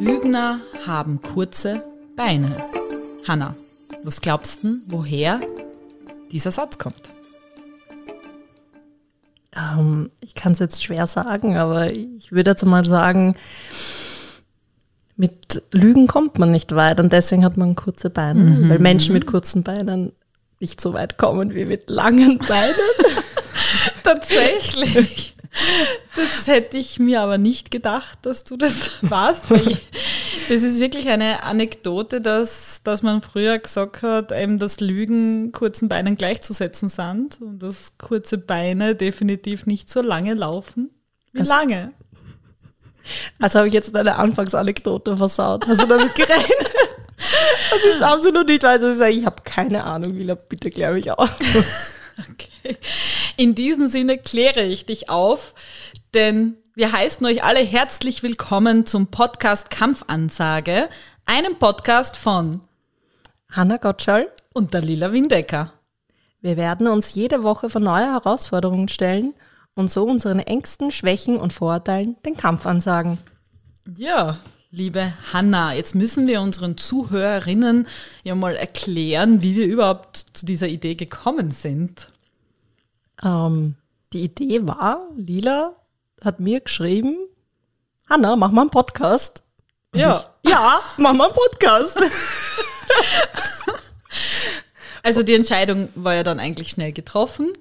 Lügner haben kurze Beine. Hanna, was glaubst du, woher dieser Satz kommt? Ähm, ich kann es jetzt schwer sagen, aber ich würde jetzt mal sagen, mit Lügen kommt man nicht weit und deswegen hat man kurze Beine, mhm. weil Menschen mit kurzen Beinen nicht so weit kommen wie mit langen Beinen. Tatsächlich. Das hätte ich mir aber nicht gedacht, dass du das warst. Das ist wirklich eine Anekdote, dass, dass man früher gesagt hat, eben, dass Lügen kurzen Beinen gleichzusetzen sind und dass kurze Beine definitiv nicht so lange laufen. Wie also, lange? Also habe ich jetzt deine Anfangsanekdote versaut. Hast du damit gerechnet? Das ist absolut nicht, weil ich sage, ich habe keine Ahnung, Wieler, bitte klär mich auf. Okay. In diesem Sinne kläre ich dich auf, denn wir heißen euch alle herzlich willkommen zum Podcast Kampfansage, einem Podcast von Hanna Gottschall und Dalila Windecker. Wir werden uns jede Woche vor neue Herausforderungen stellen und so unseren Ängsten, Schwächen und Vorurteilen den Kampf ansagen. Ja, liebe Hanna, jetzt müssen wir unseren Zuhörerinnen ja mal erklären, wie wir überhaupt zu dieser Idee gekommen sind. Ähm, die Idee war, Lila hat mir geschrieben, Hanna, mach mal einen Podcast. Und ja. Ich, ja, mach mal einen Podcast. also die Entscheidung war ja dann eigentlich schnell getroffen.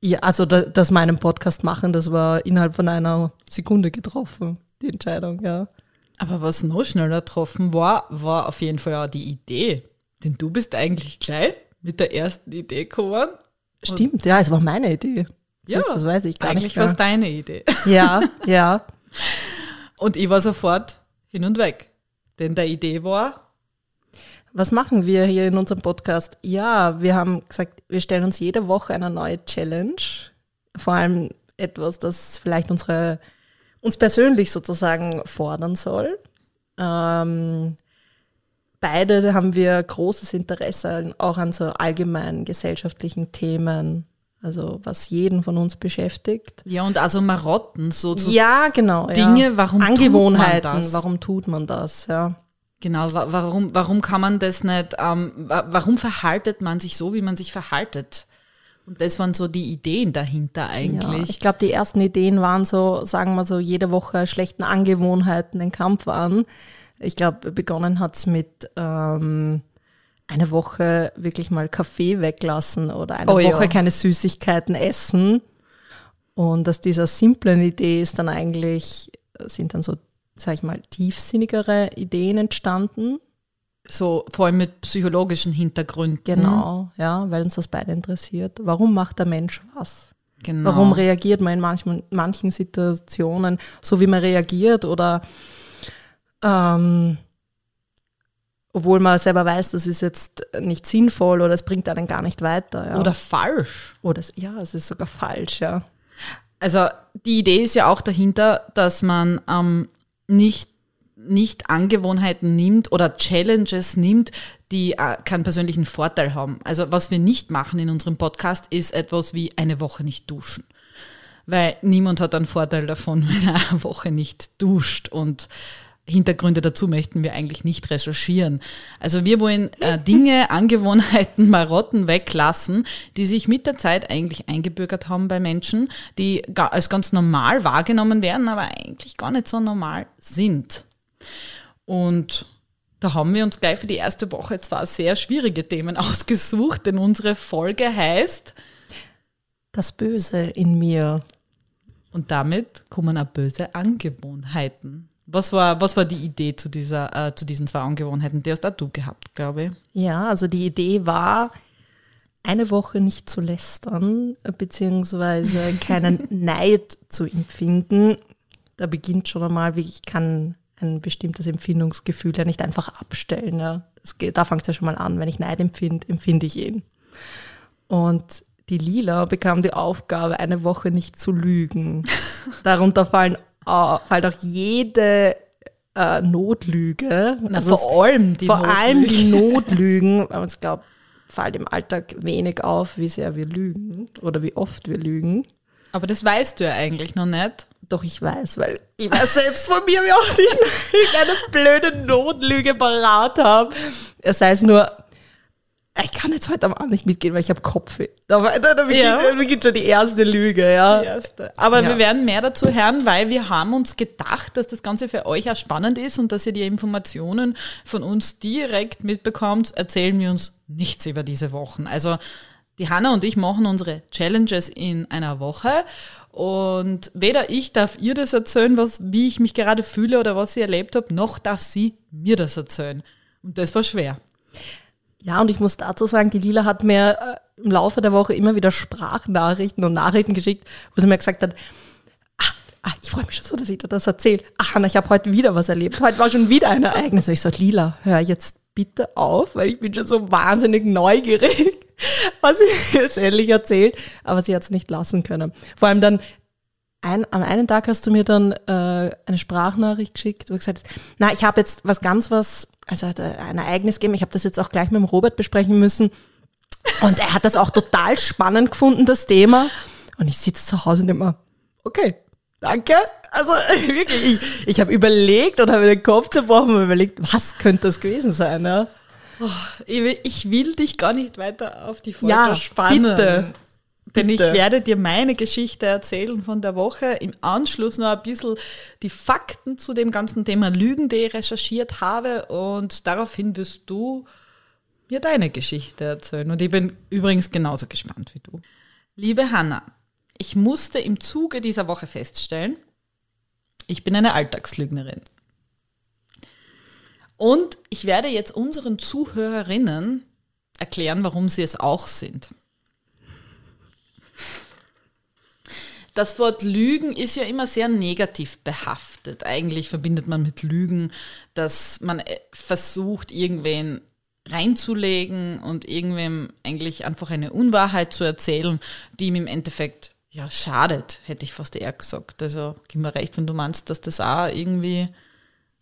Ja, also dass wir einen Podcast machen, das war innerhalb von einer Sekunde getroffen, die Entscheidung, ja. Aber was noch schneller getroffen war, war auf jeden Fall auch die Idee. Denn du bist eigentlich gleich mit der ersten Idee gekommen Stimmt, ja, es war meine Idee. Ja, das, weiß ich gar eigentlich nicht. Eigentlich war es deine Idee. Ja, ja. Und ich war sofort hin und weg. Denn der Idee war. Was machen wir hier in unserem Podcast? Ja, wir haben gesagt, wir stellen uns jede Woche eine neue Challenge. Vor allem etwas, das vielleicht unsere, uns persönlich sozusagen fordern soll. Ähm, beide haben wir großes Interesse auch an so allgemeinen gesellschaftlichen Themen. Also was jeden von uns beschäftigt. Ja, und also Marotten, so, so ja, genau, Dinge, ja. warum Angewohnheiten, tut man das? warum tut man das, ja. Genau, warum, warum kann man das nicht, ähm, warum verhaltet man sich so, wie man sich verhaltet? Und das waren so die Ideen dahinter eigentlich. Ja, ich glaube, die ersten Ideen waren so, sagen wir so, jede Woche schlechten Angewohnheiten den Kampf an. Ich glaube, begonnen hat es mit ähm, eine Woche wirklich mal Kaffee weglassen oder eine oh, Woche ja. keine Süßigkeiten essen. Und aus dieser simplen Idee ist dann eigentlich, sind dann so, sag ich mal, tiefsinnigere Ideen entstanden. So vor allem mit psychologischen Hintergründen. Genau, ja, weil uns das beide interessiert. Warum macht der Mensch was? Genau. Warum reagiert man in manchen, manchen Situationen so, wie man reagiert? Oder ähm, obwohl man selber weiß, das ist jetzt nicht sinnvoll oder es bringt einen gar nicht weiter. Ja. Oder falsch. Oder ja, es ist sogar falsch, ja. Also die Idee ist ja auch dahinter, dass man ähm, nicht, nicht Angewohnheiten nimmt oder Challenges nimmt, die äh, keinen persönlichen Vorteil haben. Also was wir nicht machen in unserem Podcast ist etwas wie eine Woche nicht duschen. Weil niemand hat einen Vorteil davon, wenn er eine Woche nicht duscht und Hintergründe dazu möchten wir eigentlich nicht recherchieren. Also wir wollen äh, Dinge, Angewohnheiten, Marotten weglassen, die sich mit der Zeit eigentlich eingebürgert haben bei Menschen, die als ganz normal wahrgenommen werden, aber eigentlich gar nicht so normal sind. Und da haben wir uns gleich für die erste Woche zwar sehr schwierige Themen ausgesucht, denn unsere Folge heißt Das Böse in mir. Und damit kommen auch böse Angewohnheiten. Was war, was war die Idee zu, dieser, äh, zu diesen zwei Angewohnheiten? Die hast auch du gehabt, glaube ich. Ja, also die Idee war, eine Woche nicht zu lästern, beziehungsweise keinen Neid zu empfinden. Da beginnt schon einmal, wie ich kann ein bestimmtes Empfindungsgefühl ja nicht einfach abstellen. Ja. Geht, da fängt es ja schon mal an. Wenn ich Neid empfinde, empfinde ich ihn. Und die Lila bekam die Aufgabe, eine Woche nicht zu lügen. Darunter fallen uh, fällt auch jede äh, Notlüge. Na, also vor allem die vor Notlügen. allem die Notlügen, weil uns glaubt, fällt im Alltag wenig auf, wie sehr wir lügen oder wie oft wir lügen. Aber das weißt du ja eigentlich noch nicht. Doch, ich weiß, weil ich weiß selbst von mir, wie oft ich eine blöde Notlüge parat habe. Es sei es nur, ich kann jetzt heute am Abend nicht mitgehen, weil ich habe Kopfweh. Da, da, da beginnt, Ja. beginnt schon die erste Lüge, ja. Erste. Aber Ja. wir werden mehr dazu hören, weil wir haben uns gedacht, dass das Ganze für euch auch spannend ist und dass ihr die Informationen von uns direkt mitbekommt, erzählen wir uns nichts über diese Wochen. Also die Hanna und ich machen unsere Challenges in einer Woche und weder ich darf ihr das erzählen, was, wie ich mich gerade fühle oder was ich erlebt habe, noch darf sie mir das erzählen. Und das war schwer. Ja, und ich muss dazu sagen, die Lila hat mir äh, im Laufe der Woche immer wieder Sprachnachrichten und Nachrichten geschickt, wo sie mir gesagt hat, ah, ah, ich freue mich schon so, dass ich dir das erzähle. Ach, Hanna, ich habe heute wieder was erlebt. Heute war schon wieder ein Ereignis. Und ich so, Lila, hör jetzt bitte auf, weil ich bin schon so wahnsinnig neugierig, was sie jetzt endlich erzählt. Aber sie hat es nicht lassen können. Vor allem dann ein, an einem Tag hast du mir dann äh, eine Sprachnachricht geschickt, wo du gesagt hast, na, ich habe jetzt was ganz was, also hat er ein Ereignis gegeben, ich habe das jetzt auch gleich mit dem Robert besprechen müssen. Und er hat das auch total spannend gefunden, das Thema. Und ich sitze zu Hause und immer, okay, danke. Also wirklich, ich, ich habe überlegt und habe den Kopf zerbrochen und überlegt, was könnte das gewesen sein, ja? Ich will, ich will dich gar nicht weiter auf die Folter Ja, spannen. bitte. Denn ich werde dir meine Geschichte erzählen von der Woche. Im Anschluss noch ein bisschen die Fakten zu dem ganzen Thema Lügen, die ich recherchiert habe. Und daraufhin wirst du mir deine Geschichte erzählen. Und ich bin übrigens genauso gespannt wie du. Liebe Hanna, ich musste im Zuge dieser Woche feststellen, ich bin eine Alltagslügnerin. Und ich werde jetzt unseren Zuhörerinnen erklären, warum sie es auch sind. Das Wort Lügen ist ja immer sehr negativ behaftet. Eigentlich verbindet man mit Lügen, dass man äh, versucht, irgendwen reinzulegen und irgendwem eigentlich einfach eine Unwahrheit zu erzählen, die ihm im Endeffekt ja schadet, hätte ich fast eher gesagt. Also gib mir recht, wenn du meinst, dass das auch irgendwie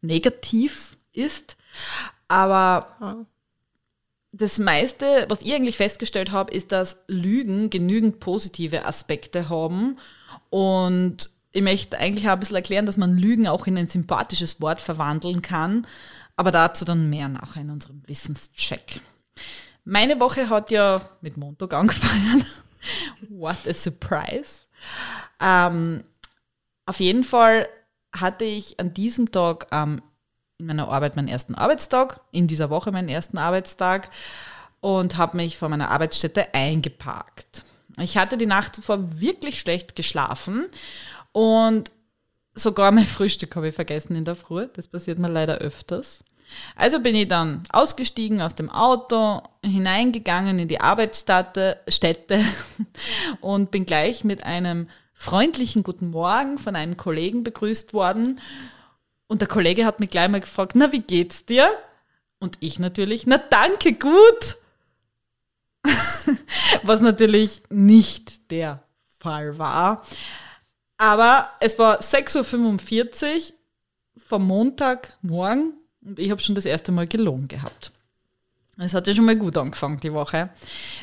negativ ist. Aber das meiste, was ich eigentlich festgestellt habe, ist, dass Lügen genügend positive Aspekte haben. Und ich möchte eigentlich auch ein bisschen erklären, dass man Lügen auch in ein sympathisches Wort verwandeln kann. Aber dazu dann mehr nachher in unserem Wissenscheck. Meine Woche hat ja mit Montag angefangen. What a surprise. Ähm, auf jeden Fall hatte ich an diesem Tag ähm, in meiner Arbeit meinen ersten Arbeitstag, in dieser Woche meinen ersten Arbeitstag und habe mich vor meiner Arbeitsstätte eingeparkt. Ich hatte die Nacht zuvor wirklich schlecht geschlafen und sogar mein Frühstück habe ich vergessen in der Früh. Das passiert mir leider öfters. Also bin ich dann ausgestiegen aus dem Auto, hineingegangen in die Arbeitsstätte Stätte und bin gleich mit einem freundlichen Guten Morgen von einem Kollegen begrüßt worden. Und der Kollege hat mich gleich mal gefragt, na, wie geht's dir? Und ich natürlich, na, danke, gut. Was natürlich nicht der Fall war. Aber es war 6.45 Uhr vom Montagmorgen und ich habe schon das erste Mal gelogen gehabt. Es hat ja schon mal gut angefangen, die Woche.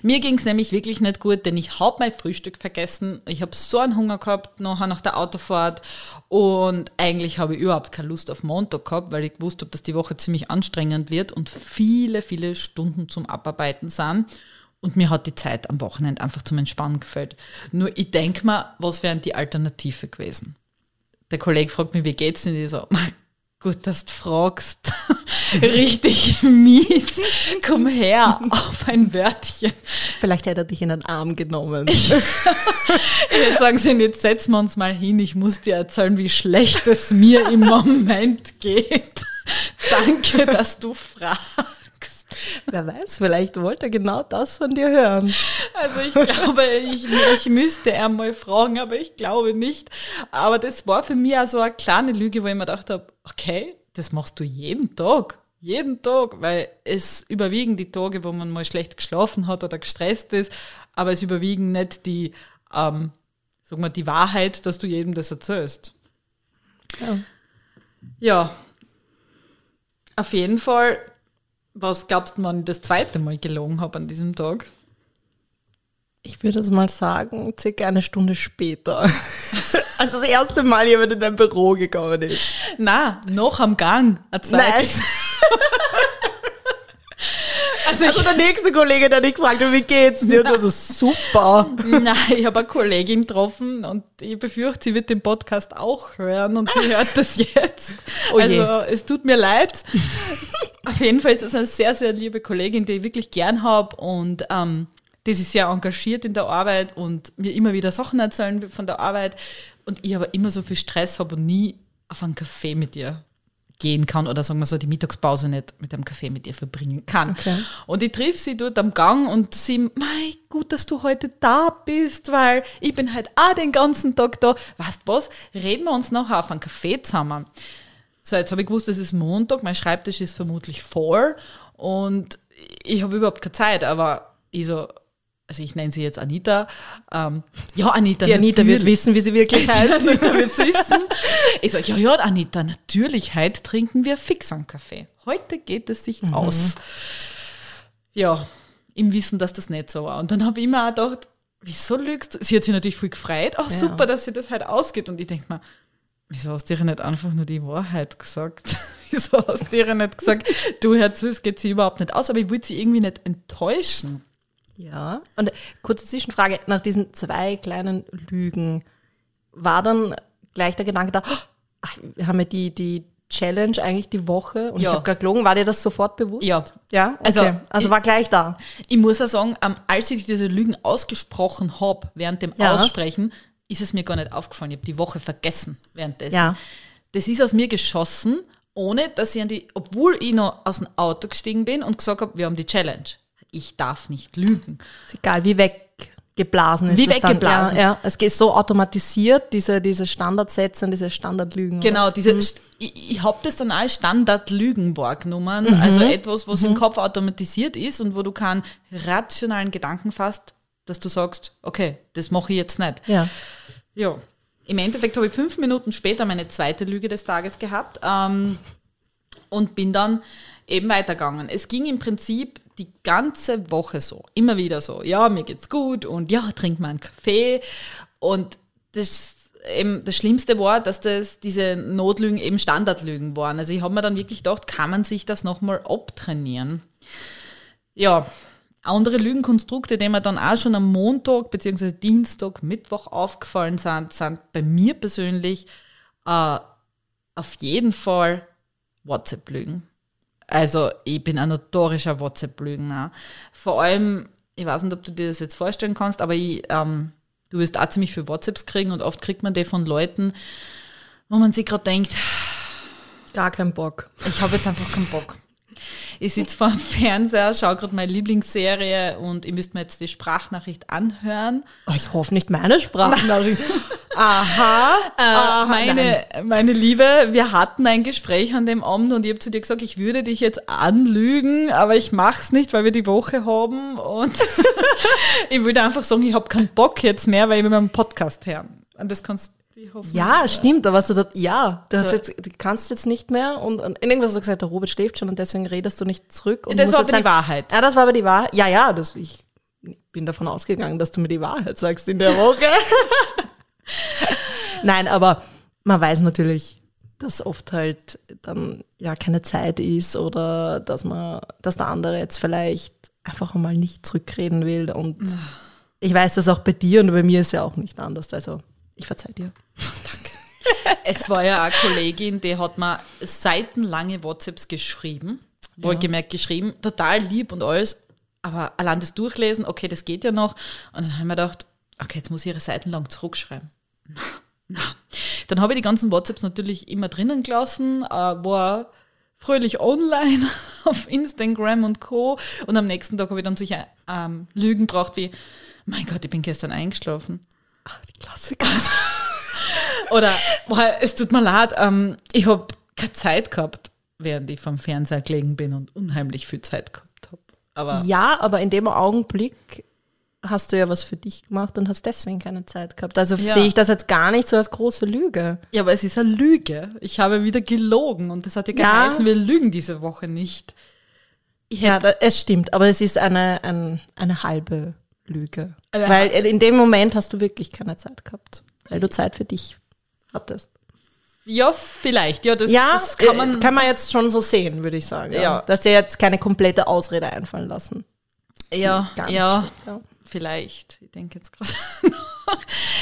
Mir ging es nämlich wirklich nicht gut, denn ich habe mein Frühstück vergessen. Ich habe so einen Hunger gehabt nachher nach der Autofahrt und eigentlich habe ich überhaupt keine Lust auf Montag gehabt, weil ich gewusst habe, dass die Woche ziemlich anstrengend wird und viele, viele Stunden zum Abarbeiten sind. Und mir hat die Zeit am Wochenende einfach zum Entspannen gefällt. Nur ich denke mal, was wären die Alternative gewesen? Der Kollege fragt mich, wie geht's denn? Ich so, gut, dass du fragst. Richtig mies. Komm her auf ein Wörtchen. Vielleicht hätte er dich in den Arm genommen. Jetzt sagen sie, jetzt setzen wir uns mal hin. Ich muss dir erzählen, wie schlecht es mir im Moment geht. Danke, dass du fragst. Wer weiß, vielleicht wollte er genau das von dir hören. Also ich glaube, ich, ich müsste er mal fragen, aber ich glaube nicht. Aber das war für mich auch so eine kleine Lüge, wo ich mir gedacht habe, okay, das machst du jeden Tag. Jeden Tag, weil es überwiegen die Tage, wo man mal schlecht geschlafen hat oder gestresst ist, aber es überwiegen nicht die, ähm, sag mal, die Wahrheit, dass du jedem das erzählst. Ja. Ja, auf jeden Fall, was glaubst du, wann ich das zweite Mal gelogen habe an diesem Tag? Ich würde es mal sagen, circa eine Stunde später. Also das erste Mal jemand in dein Büro gekommen ist. Na, noch am Gang. Ein zweites. Also, also der nächste Kollege, der dich fragt, wie geht's dir? Und so, super. Nein, ich habe eine Kollegin getroffen und ich befürchte, sie wird den Podcast auch hören und sie hört das jetzt. Oh also es tut mir leid. Auf jeden Fall ist es eine sehr, sehr liebe Kollegin, die ich wirklich gern habe und ähm, die sich sehr engagiert in der Arbeit und mir immer wieder Sachen erzählen von der Arbeit und ich aber immer so viel Stress habe und nie auf einen Kaffee mit ihr gehen kann oder sagen wir so die Mittagspause nicht mit einem Kaffee mit ihr verbringen kann. Okay. Und ich triff sie dort am Gang und sie, mein gut, dass du heute da bist, weil ich bin halt auch den ganzen Tag da. Weißt was? Reden wir uns nachher auf einen Kaffee zusammen. So, jetzt habe ich gewusst, es ist Montag, mein Schreibtisch ist vermutlich voll und ich habe überhaupt keine Zeit, aber ich so, also ich nenne sie jetzt Anita. Ähm, ja, Anita. Die Anita wird wissen, wie sie wirklich heißt. Anita wird's wissen. Ich sage, ja, ja, Anita, natürlich, heute trinken wir fix einen Kaffee. Heute geht es sich aus. Ja, im Wissen, dass das nicht so war. Und dann habe ich mir auch gedacht, wieso lügst du? Sie hat sich natürlich voll gefreut. Ach, Ja. super, dass sie das heute ausgeht. Und ich denke mir, wieso hast du ihr nicht einfach nur die Wahrheit gesagt? wieso hast du ihr nicht gesagt, du, Herr es geht sie überhaupt nicht aus, aber ich wollte sie irgendwie nicht enttäuschen. Ja. Und kurze Zwischenfrage, nach diesen zwei kleinen Lügen, war dann gleich der Gedanke da, ach, wir haben ja die, die Challenge eigentlich die Woche und Ja. ich habe gar gelogen, war dir das sofort bewusst? Ja. Ja? Okay. Also, Also, also ich- war gleich da. Ich muss auch sagen, als ich diese Lügen ausgesprochen habe, während dem Ja. Aussprechen, ist es mir gar nicht aufgefallen. Ich habe die Woche vergessen währenddessen. Ja. Das ist aus mir geschossen, ohne dass ich an die, obwohl ich noch aus dem Auto gestiegen bin und gesagt habe, wir haben die Challenge. Ich darf nicht lügen. Ist egal, wie weggeblasen ist Wie das weggeblasen. Dann. Ja, ja, es geht so automatisiert, diese, diese Standardsätze und diese Standardlügen. Genau, oder? diese, St- ich, ich habe das dann als Standardlügen wahrgenommen, Mhm. also etwas, was im Kopf automatisiert ist und wo du keinen rationalen Gedanken fasst, dass du sagst, okay, das mache ich jetzt nicht. Ja. Ja. Im Endeffekt habe ich fünf Minuten später meine zweite Lüge des Tages gehabt ähm, und bin dann eben weitergegangen. Es ging im Prinzip die ganze Woche so, immer wieder so. Ja, mir geht's gut und ja, trink mal einen Kaffee. Und das, eben, das Schlimmste war, dass das diese Notlügen eben Standardlügen waren. Also ich habe mir dann wirklich gedacht, kann man sich das nochmal abtrainieren? Ja, andere Lügenkonstrukte, die mir dann auch schon am Montag bzw. Dienstag, Mittwoch aufgefallen sind, sind bei mir persönlich äh, auf jeden Fall WhatsApp-Lügen. Also ich bin ein notorischer WhatsApp-Lügner. Vor allem, ich weiß nicht, ob du dir das jetzt vorstellen kannst, aber ich, ähm, du wirst auch ziemlich viel WhatsApps kriegen und oft kriegt man die von Leuten, wo man sich gerade denkt, Gar keinen Bock. ich habe jetzt einfach keinen Bock. Ich sitze vor dem Fernseher, schaue gerade meine Lieblingsserie und ich müsste mir jetzt die Sprachnachricht anhören. Oh, ich hoffe nicht meine Sprachnachricht. Aha. Äh, Aha, meine, meine Liebe, wir hatten ein Gespräch an dem Abend und ich habe zu dir gesagt, ich würde dich jetzt anlügen, aber ich mache es nicht, weil wir die Woche haben und ich würde einfach sagen, ich habe keinen Bock jetzt mehr, weil ich will meinen Podcast hören. Und das kannst du hoffen. Ja, stimmt, aber du das, ja, du, hast Ja. jetzt, du kannst jetzt nicht mehr und, und irgendwas hast du gesagt, der Robert schläft schon und deswegen redest du nicht zurück. Und Das war aber die sagen- Wahrheit. Ja, das war aber die Wahrheit. Ja, ja, das, ich bin davon ausgegangen, dass du mir die Wahrheit sagst in der Woche. Nein, aber man weiß natürlich, dass oft halt dann ja keine Zeit ist oder dass man, dass der andere jetzt vielleicht einfach einmal nicht zurückreden will und ich weiß das auch bei dir und bei mir ist ja auch nicht anders. Also ich verzeih dir. Es war ja eine Kollegin, die hat mir seitenlange WhatsApps geschrieben, wohlgemerkt geschrieben, total lieb und alles, aber allein das Durchlesen, okay, das geht ja noch. Und dann haben wir gedacht, okay, jetzt muss ich ihre Seiten lang zurückschreiben. Na, na. Dann habe ich die ganzen WhatsApps natürlich immer drinnen gelassen, äh, war fröhlich online auf Instagram und Co. Und am nächsten Tag habe ich dann solche ähm, Lügen braucht wie, mein Gott, ich bin gestern eingeschlafen. Ach, die Klassiker. Oder, boah, es tut mir leid, ähm, ich habe keine Zeit gehabt, während ich vom Fernseher gelegen bin und unheimlich viel Zeit gehabt habe. Aber Ja, aber in dem Augenblick hast du ja was für dich gemacht und hast deswegen keine Zeit gehabt. Also Ja. sehe ich das jetzt gar nicht so als große Lüge. ja, aber es ist eine Lüge. Ich habe wieder gelogen und das hat ja Ja. geheißen, wir lügen diese Woche nicht. Ich Ja, da, es stimmt, aber es ist eine, ein, eine halbe Lüge. Eine Weil in dem Moment hast du wirklich keine Zeit gehabt. weil du Zeit für dich hattest. Ja, vielleicht. Ja, das, Ja, das kann man. kann man jetzt schon so sehen, würde ich sagen. Ja. Ja. Dass dir jetzt keine komplette Ausrede einfallen lassen. ja, Gar nicht ja. stimmt, ja. Vielleicht. Ich denke jetzt gerade nach.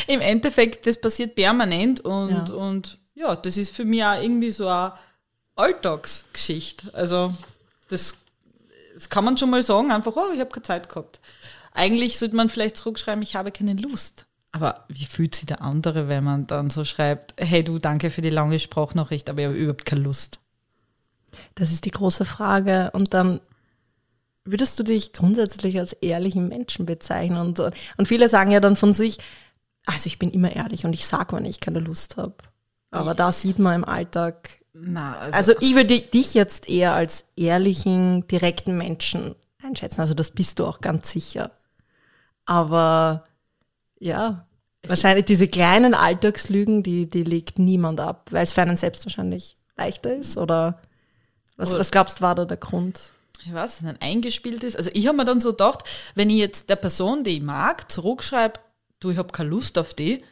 Im Endeffekt, das passiert permanent und Ja. ja. und ja, das ist für mich auch irgendwie so eine Alltagsgeschichte. Also das, das kann man schon mal sagen, einfach, oh, ich habe keine Zeit gehabt. Eigentlich sollte man vielleicht zurückschreiben, ich habe keine Lust. Aber wie fühlt sich der andere, wenn man dann so schreibt, hey du, danke für die lange Sprachnachricht, aber ich habe überhaupt keine Lust. Das ist die große Frage. Und dann würdest du dich grundsätzlich als ehrlichen Menschen bezeichnen? Und, und viele sagen ja dann von sich, also ich bin immer ehrlich und ich sage, wenn ich keine Lust habe. Aber da sieht man im Alltag, Na, also ich würde dich jetzt eher als ehrlichen, direkten Menschen einschätzen. Also das bist du auch ganz sicher. Aber ja, wahrscheinlich diese kleinen Alltagslügen, die, die legt niemand ab, weil es für einen selbst wahrscheinlich leichter ist. Oder was, Oder- was glaubst du, war da der Grund? Ich weiß nicht, eingespielt ist. Also ich habe mir dann so gedacht, wenn ich jetzt der Person, die ich mag, zurückschreibe, du, ich habe keine Lust auf die,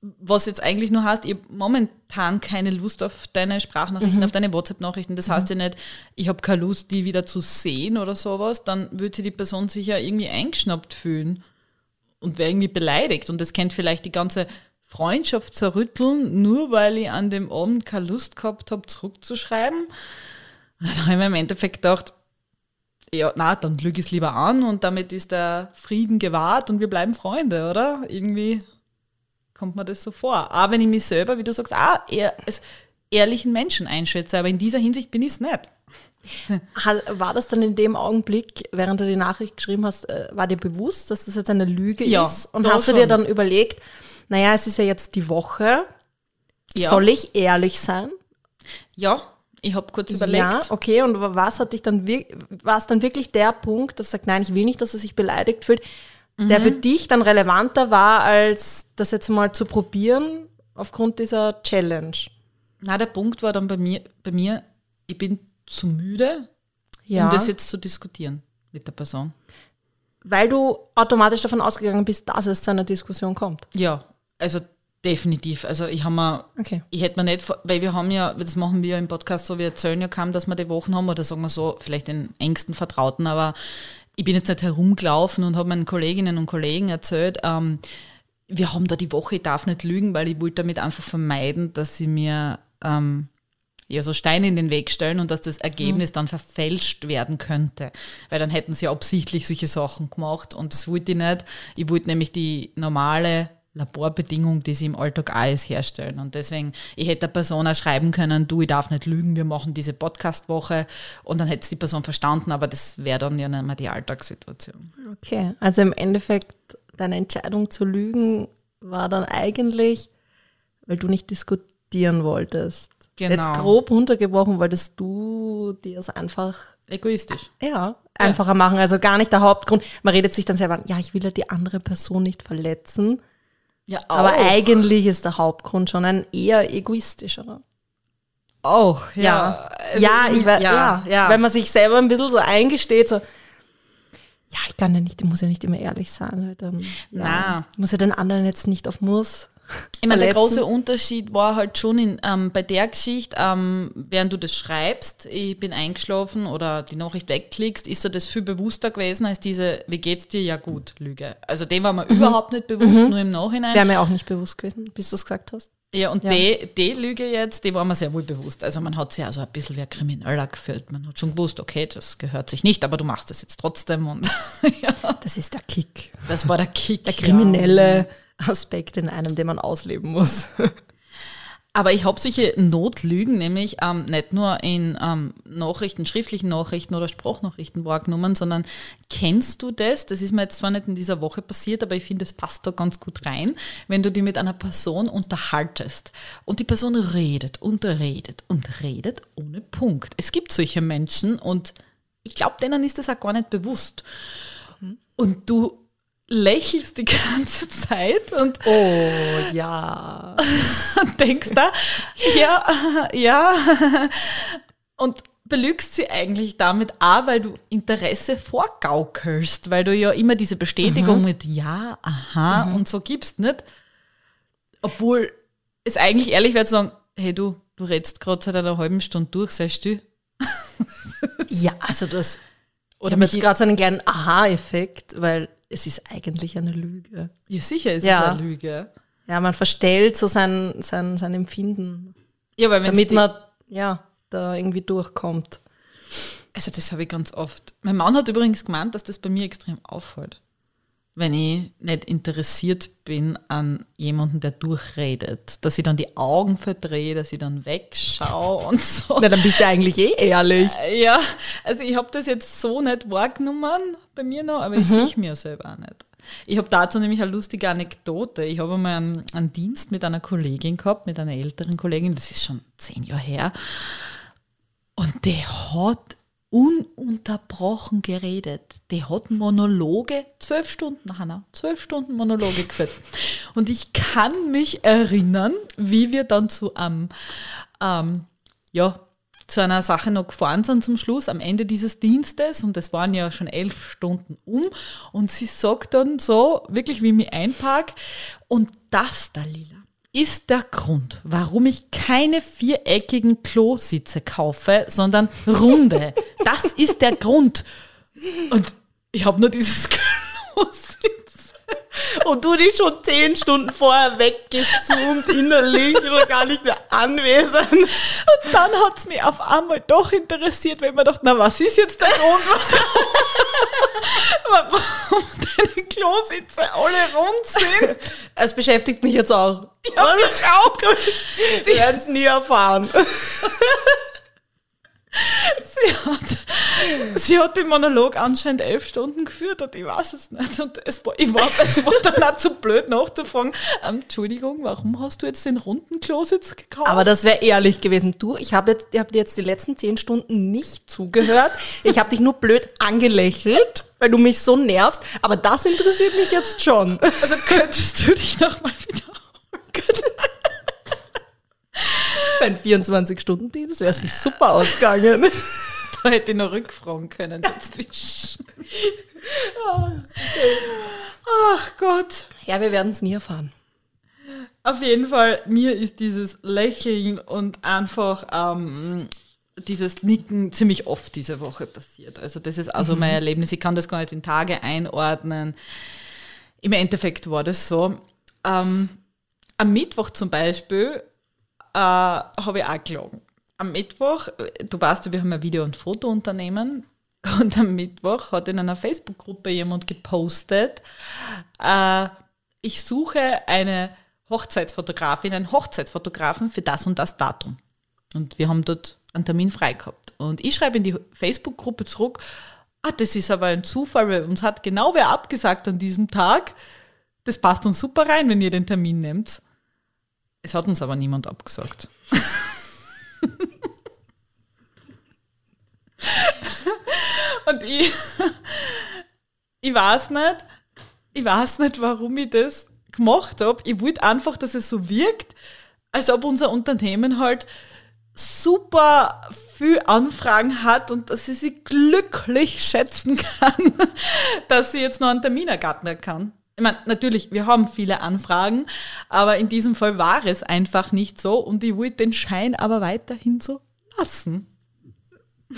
was jetzt eigentlich nur heißt, ich habe momentan keine Lust auf deine Sprachnachrichten, auf deine WhatsApp-Nachrichten. Das heißt ja nicht, ich habe keine Lust, die wieder zu sehen oder sowas. Dann würde sich die Person sicher irgendwie eingeschnappt fühlen und wäre irgendwie beleidigt. Und das könnte vielleicht die ganze Freundschaft zerrütteln, nur weil ich an dem Abend keine Lust gehabt habe, zurückzuschreiben. Und dann habe ich mir im Endeffekt gedacht, ja, na, dann lüge ich es lieber an und damit ist der Frieden gewahrt und wir bleiben Freunde, oder? Irgendwie kommt mir das so vor. Aber wenn ich mich selber, wie du sagst, auch eher als ehrlichen Menschen einschätze, aber in dieser Hinsicht bin ich es nicht. War das dann in dem Augenblick, während du die Nachricht geschrieben hast, äh, war dir bewusst, dass das jetzt eine Lüge Ja, ist? Und hast du schon. dir dann überlegt, naja, es ist ja jetzt die Woche, Ja. soll ich ehrlich sein? Ja, ich habe kurz überlegt. Ja, okay, und was hat dich dann, war es dann wirklich der Punkt, dass du sagst, nein, ich will nicht, dass er sich beleidigt fühlt, der Mhm. für dich dann relevanter war, als das jetzt mal zu probieren aufgrund dieser Challenge? Na, der Punkt war dann bei mir, bei mir, ich bin zu müde, Ja, um das jetzt zu diskutieren mit der Person. weil du automatisch davon ausgegangen bist, dass es zu einer Diskussion kommt. Ja, also definitiv. Also ich habe mir, Okay. ich hätte mir nicht, weil wir haben ja, das machen wir ja im Podcast so, wir erzählen ja kaum, dass wir die Wochen haben oder sagen wir so, vielleicht den engsten Vertrauten, aber ich bin jetzt nicht herumgelaufen und habe meinen Kolleginnen und Kollegen erzählt, ähm, wir haben da die Woche, ich darf nicht lügen, weil ich wollte damit einfach vermeiden, dass sie mir ähm, ja so Steine in den Weg stellen und dass das Ergebnis dann verfälscht werden könnte. Weil dann hätten sie absichtlich solche Sachen gemacht und das wollte ich nicht. Ich wollte nämlich die normale Laborbedingung, die sie im Alltag ist, herstellen. Und deswegen, ich hätte der Person auch schreiben können, du, ich darf nicht lügen, wir machen diese Podcast-Woche und dann hätte es die Person verstanden, aber das wäre dann ja nicht mehr die Alltagssituation. Okay, also im Endeffekt, deine Entscheidung zu lügen war dann eigentlich, weil du nicht diskutieren wolltest. Genau. Jetzt grob runtergebrochen wolltest du dir es einfach Egoistisch. ja, einfacher machen. Also gar nicht der Hauptgrund. Man redet sich dann selber an, ja, ich will ja die andere Person nicht verletzen. Ja, Aber eigentlich ist der Hauptgrund schon ein eher egoistischerer. auch, ja. Ja, Also ja, ich weiß, ja, ja. Wenn man sich selber ein bisschen so eingesteht, so, ja, ich kann ja nicht, ich muss ja nicht immer ehrlich sein. Halt, ja, Na. Ich muss ja den anderen jetzt nicht auf Muss. Ich meine, der große Unterschied war halt schon in, ähm, bei der Geschichte, ähm, während du das schreibst, ich bin eingeschlafen oder die Nachricht wegklickst, ist dir das viel bewusster gewesen als diese, wie geht's dir, ja gut, Lüge. Also dem war mir Mhm. überhaupt nicht bewusst, nur im Nachhinein. Wäre mir auch nicht bewusst gewesen, bis du es gesagt hast. Ja, und Ja. Die, die Lüge jetzt, die war mir sehr wohl bewusst. Also man hat sich also ein bisschen wie ein Krimineller gefühlt. Man hat schon gewusst, okay, das gehört sich nicht, aber du machst das jetzt trotzdem. Und ja, Das ist der Kick. das war der Kick. Der kriminelle Aspekt in einem, den man ausleben muss. Aber ich habe solche Notlügen nämlich ähm, nicht nur in ähm, Nachrichten, schriftlichen Nachrichten oder Sprachnachrichten wahrgenommen, sondern kennst du das? Das ist mir jetzt zwar nicht in dieser Woche passiert, aber ich finde, es passt da ganz gut rein, wenn du dich mit einer Person unterhaltest und die Person redet und redet und redet ohne Punkt. Es gibt solche Menschen und ich glaube, denen ist das auch gar nicht bewusst. Und du lächelst die ganze Zeit und Oh ja. und denkst da, ja, ja. Und belügst sie eigentlich damit auch, weil du Interesse vorgaukelst, weil du ja immer diese Bestätigung mit Ja, aha und so gibst, nicht? Obwohl es eigentlich ehrlich wäre zu sagen, hey du, du redest gerade seit einer halben Stunde durch, sei still. Ja, also das. Oder jetzt gerade so einen kleinen Aha-Effekt, weil es ist eigentlich eine Lüge. Ja, sicher ist Ja. es eine Lüge. Ja, man verstellt so sein, sein, sein Empfinden, Ja, weil damit man ja da irgendwie durchkommt. Also das habe ich ganz oft. Mein Mann hat übrigens gemeint, dass das bei mir extrem auffällt. Wenn ich nicht interessiert bin an jemanden, der durchredet. Dass ich dann die Augen verdrehe, dass ich dann wegschaue und so. Na, dann bist du eigentlich eh ehrlich. Ja, also ich habe das jetzt so nicht wahrgenommen bei mir noch, aber ich sehe mir selber auch nicht. Ich habe dazu nämlich eine lustige Anekdote. Ich habe einmal einen, einen Dienst mit einer Kollegin gehabt, mit einer älteren Kollegin, das ist schon zehn Jahre her. Und die hat ununterbrochen geredet. Die hat Monologe, zwölf Stunden, Hanna, zwölf Stunden Monologe geführt. Und ich kann mich erinnern, wie wir dann zu einem, ähm, ja, zu einer Sache noch gefahren sind zum Schluss, am Ende dieses Dienstes, und es waren ja schon elf Stunden um, und sie sagt dann so, wirklich wie ich mich einpark, und das, Dalila, ist der Grund, warum ich keine viereckigen Klositze kaufe, sondern runde. Das ist der Grund. Und ich habe nur dieses Klositz. Und du dich schon zehn Stunden vorher weggezoomt, innerlich oder gar nicht mehr anwesend. Und dann hat es mich auf einmal doch interessiert, weil ich mir dachte, na, was ist jetzt der Grund, warum deine Klositze alle rund sind? Es beschäftigt mich jetzt auch. Ja, mich auch. Wir werden es nie erfahren. Sie hat, sie hat den Monolog anscheinend elf Stunden geführt und ich weiß es nicht. Und es war, ich war, es war dann auch zu blöd nachzufragen, ähm, Entschuldigung, warum hast du jetzt den runden Klositz gekauft? Aber das wäre ehrlich gewesen. Du, ich habe jetzt, ich hab dir jetzt die letzten zehn Stunden nicht zugehört. Ich habe dich nur blöd angelächelt, weil du mich so nervst. Aber das interessiert mich jetzt schon. also könntest du dich noch mal wiederholen? Beim 24-Stunden-Dienst wäre es sich super ausgegangen. Da hätte ich noch rückfragen können dazwischen. Ach Gott. Ja, wir werden es nie erfahren. Auf jeden Fall, mir ist dieses Lächeln und einfach ähm, dieses Nicken ziemlich oft diese Woche passiert. Also das ist also mein Erlebnis. Ich kann das gar nicht in Tage einordnen. Im Endeffekt war das so. Ähm, am Mittwoch zum Beispiel äh, habe ich auch gelogen. Am Mittwoch, du weißt, wir haben ein Video- und Fotounternehmen und am Mittwoch hat in einer Facebook-Gruppe jemand gepostet, äh, ich suche eine Hochzeitsfotografin, einen Hochzeitsfotografen für das und das Datum. Und wir haben dort einen Termin frei gehabt. Und ich schreibe in die Facebook-Gruppe zurück, ah, das ist aber ein Zufall, weil uns hat genau wer abgesagt an diesem Tag. Das passt uns super rein, wenn ihr den Termin nehmt. Es hat uns aber niemand abgesagt. Und ich, ich weiß nicht, ich weiß nicht, warum ich das gemacht habe. Ich wollte einfach, dass es so wirkt, als ob unser Unternehmen halt super viel Anfragen hat und dass sie sich glücklich schätzen kann, dass sie jetzt noch einen Termin ergattern kann. Ich meine, natürlich, wir haben viele Anfragen, aber in diesem Fall war es einfach nicht so und ich wollte den Schein aber weiterhin so lassen.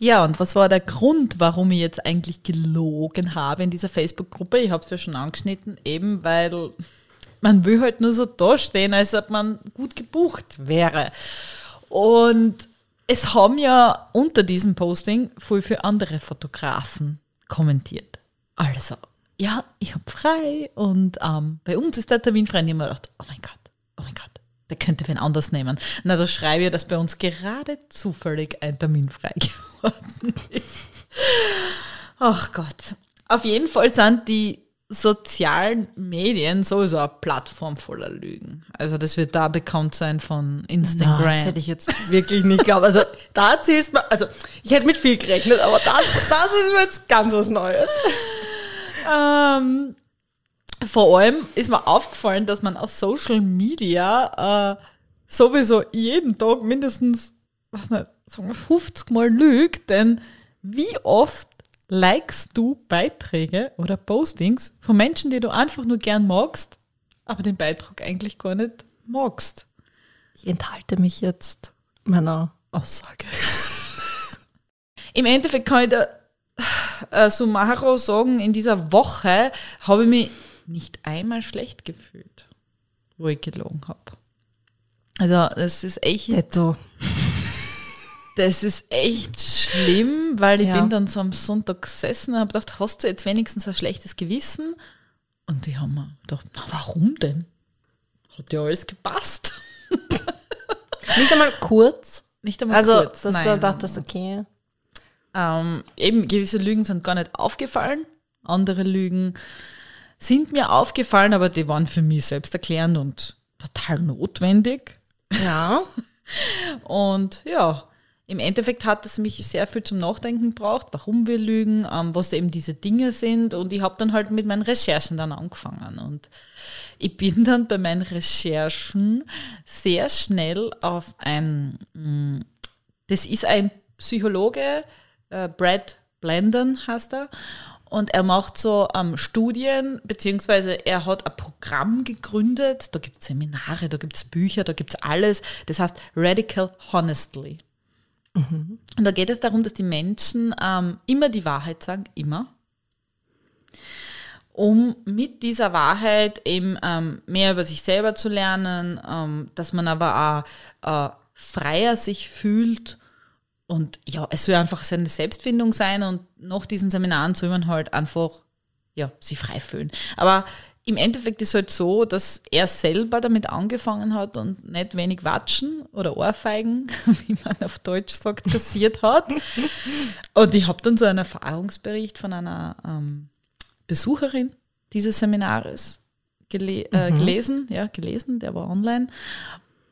Ja, und was war der Grund, warum ich jetzt eigentlich gelogen habe in dieser Facebook-Gruppe? Ich habe es ja schon angeschnitten, eben weil man will halt nur so dastehen, als ob man gut gebucht wäre. Und es haben ja unter diesem Posting voll für andere Fotografen kommentiert. Also, ja, ich habe frei und ähm, bei uns ist der Termin frei. Und ich habe gedacht, oh mein Gott, oh mein Gott, der könnte wen anders nehmen. Na, da schreibe ich, dass bei uns gerade zufällig ein Termin frei geworden ist. Ach Gott. Auf jeden Fall sind die sozialen Medien sowieso eine Plattform voller Lügen. Also das wird da bekannt sein von Instagram. Na, das hätte ich jetzt wirklich nicht geglaubt. Also da erzählst du mal, also ich hätte mit viel gerechnet, aber das, das ist mir jetzt ganz was Neues. Ähm, vor allem ist mir aufgefallen, dass man auf Social Media äh, sowieso jeden Tag mindestens, was nicht, sagen wir 50 Mal lügt, denn wie oft likest du Beiträge oder Postings von Menschen, die du einfach nur gern magst, aber den Beitrag eigentlich gar nicht magst? Ich enthalte mich jetzt meiner Aussage. Im Endeffekt kann ich da äh, Sumaro sagen, in dieser Woche habe ich mich nicht einmal schlecht gefühlt, wo ich gelogen habe. Also das ist echt, Netto. Das ist echt schlimm, weil ich Ja. bin dann so am Sonntag gesessen und habe gedacht, hast du jetzt wenigstens ein schlechtes Gewissen? Und die haben mir gedacht, na warum denn? Hat ja alles gepasst. Nicht einmal kurz. Nicht einmal Also, kurz. dass nein. du dachtest, okay. Ähm, eben, gewisse Lügen sind gar nicht aufgefallen. Andere Lügen sind mir aufgefallen, aber die waren für mich selbsterklärend und total notwendig. Ja. Und ja, im Endeffekt hat es mich sehr viel zum Nachdenken gebraucht, warum wir lügen, ähm, was eben diese Dinge sind. Und ich habe dann halt mit meinen Recherchen dann angefangen. Und ich bin dann bei meinen Recherchen sehr schnell auf ein, mm, das ist ein Psychologe, äh, Brad Blendon heißt er. Und er macht so ähm, Studien, beziehungsweise er hat ein Programm gegründet. Da gibt es Seminare, da gibt es Bücher, da gibt es alles. Das heißt Radical Honestly. Und da geht es darum, dass die Menschen ähm, immer die Wahrheit sagen, immer. Um mit dieser Wahrheit eben ähm, mehr über sich selber zu lernen, ähm, dass man aber auch äh, freier sich fühlt. Und ja, es soll einfach seine Selbstfindung sein und nach diesen Seminaren soll man halt einfach ja, sich frei fühlen. Aber im Endeffekt ist halt so, dass er selber damit angefangen hat und nicht wenig Watschen oder Ohrfeigen, wie man auf Deutsch sagt, kassiert hat. Und ich habe dann so einen Erfahrungsbericht von einer ähm, Besucherin dieses Seminares gele äh, gelesen, ja, gelesen, der war online.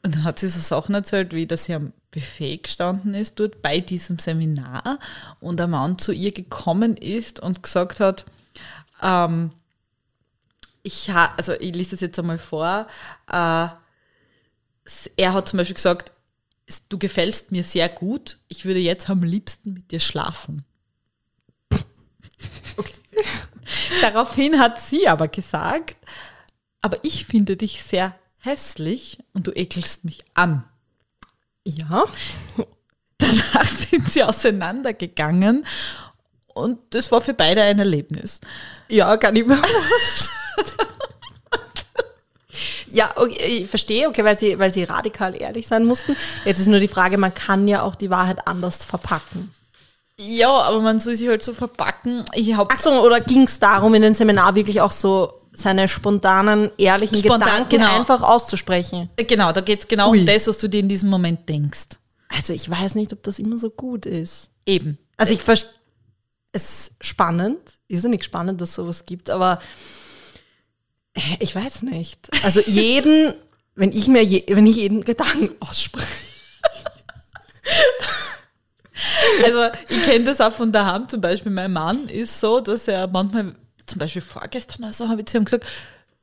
Und dann hat sie so Sachen erzählt, wie dass sie am Buffet gestanden ist, dort bei diesem Seminar und ein Mann zu ihr gekommen ist und gesagt hat, ähm, ich ha, also ich lese das jetzt einmal vor, äh, er hat zum Beispiel gesagt, "S- du gefällst mir sehr gut, ich würde jetzt am liebsten mit dir schlafen. Daraufhin hat sie aber gesagt, aber ich finde dich sehr hässlich und du ekelst mich an. Ja. Danach sind sie auseinandergegangen und das war für beide ein Erlebnis. Ja, kann ich mir Ja, okay, ich verstehe, okay, weil sie, weil sie radikal ehrlich sein mussten. Jetzt ist nur die Frage, man kann ja auch die Wahrheit anders verpacken. Ja, aber man soll sie halt so verpacken. Ich habe Ach so, oder ging es darum, in dem Seminar wirklich auch so seine spontanen, ehrlichen Spontan, Gedanken genau. einfach auszusprechen? Genau, da geht es genau Ui. um das, was du dir in diesem Moment denkst. Also ich weiß nicht, ob das immer so gut ist. Eben. Also ich verstehe, es ist spannend, irrsinnig spannend, dass es sowas gibt, aber äh, ich weiß nicht. Also jeden, wenn ich mir, je, wenn ich jeden Gedanken ausspreche, Also ich kenne das auch von daheim. Zum Beispiel mein Mann ist so, dass er manchmal, zum Beispiel vorgestern oder so, habe ich zu ihm gesagt,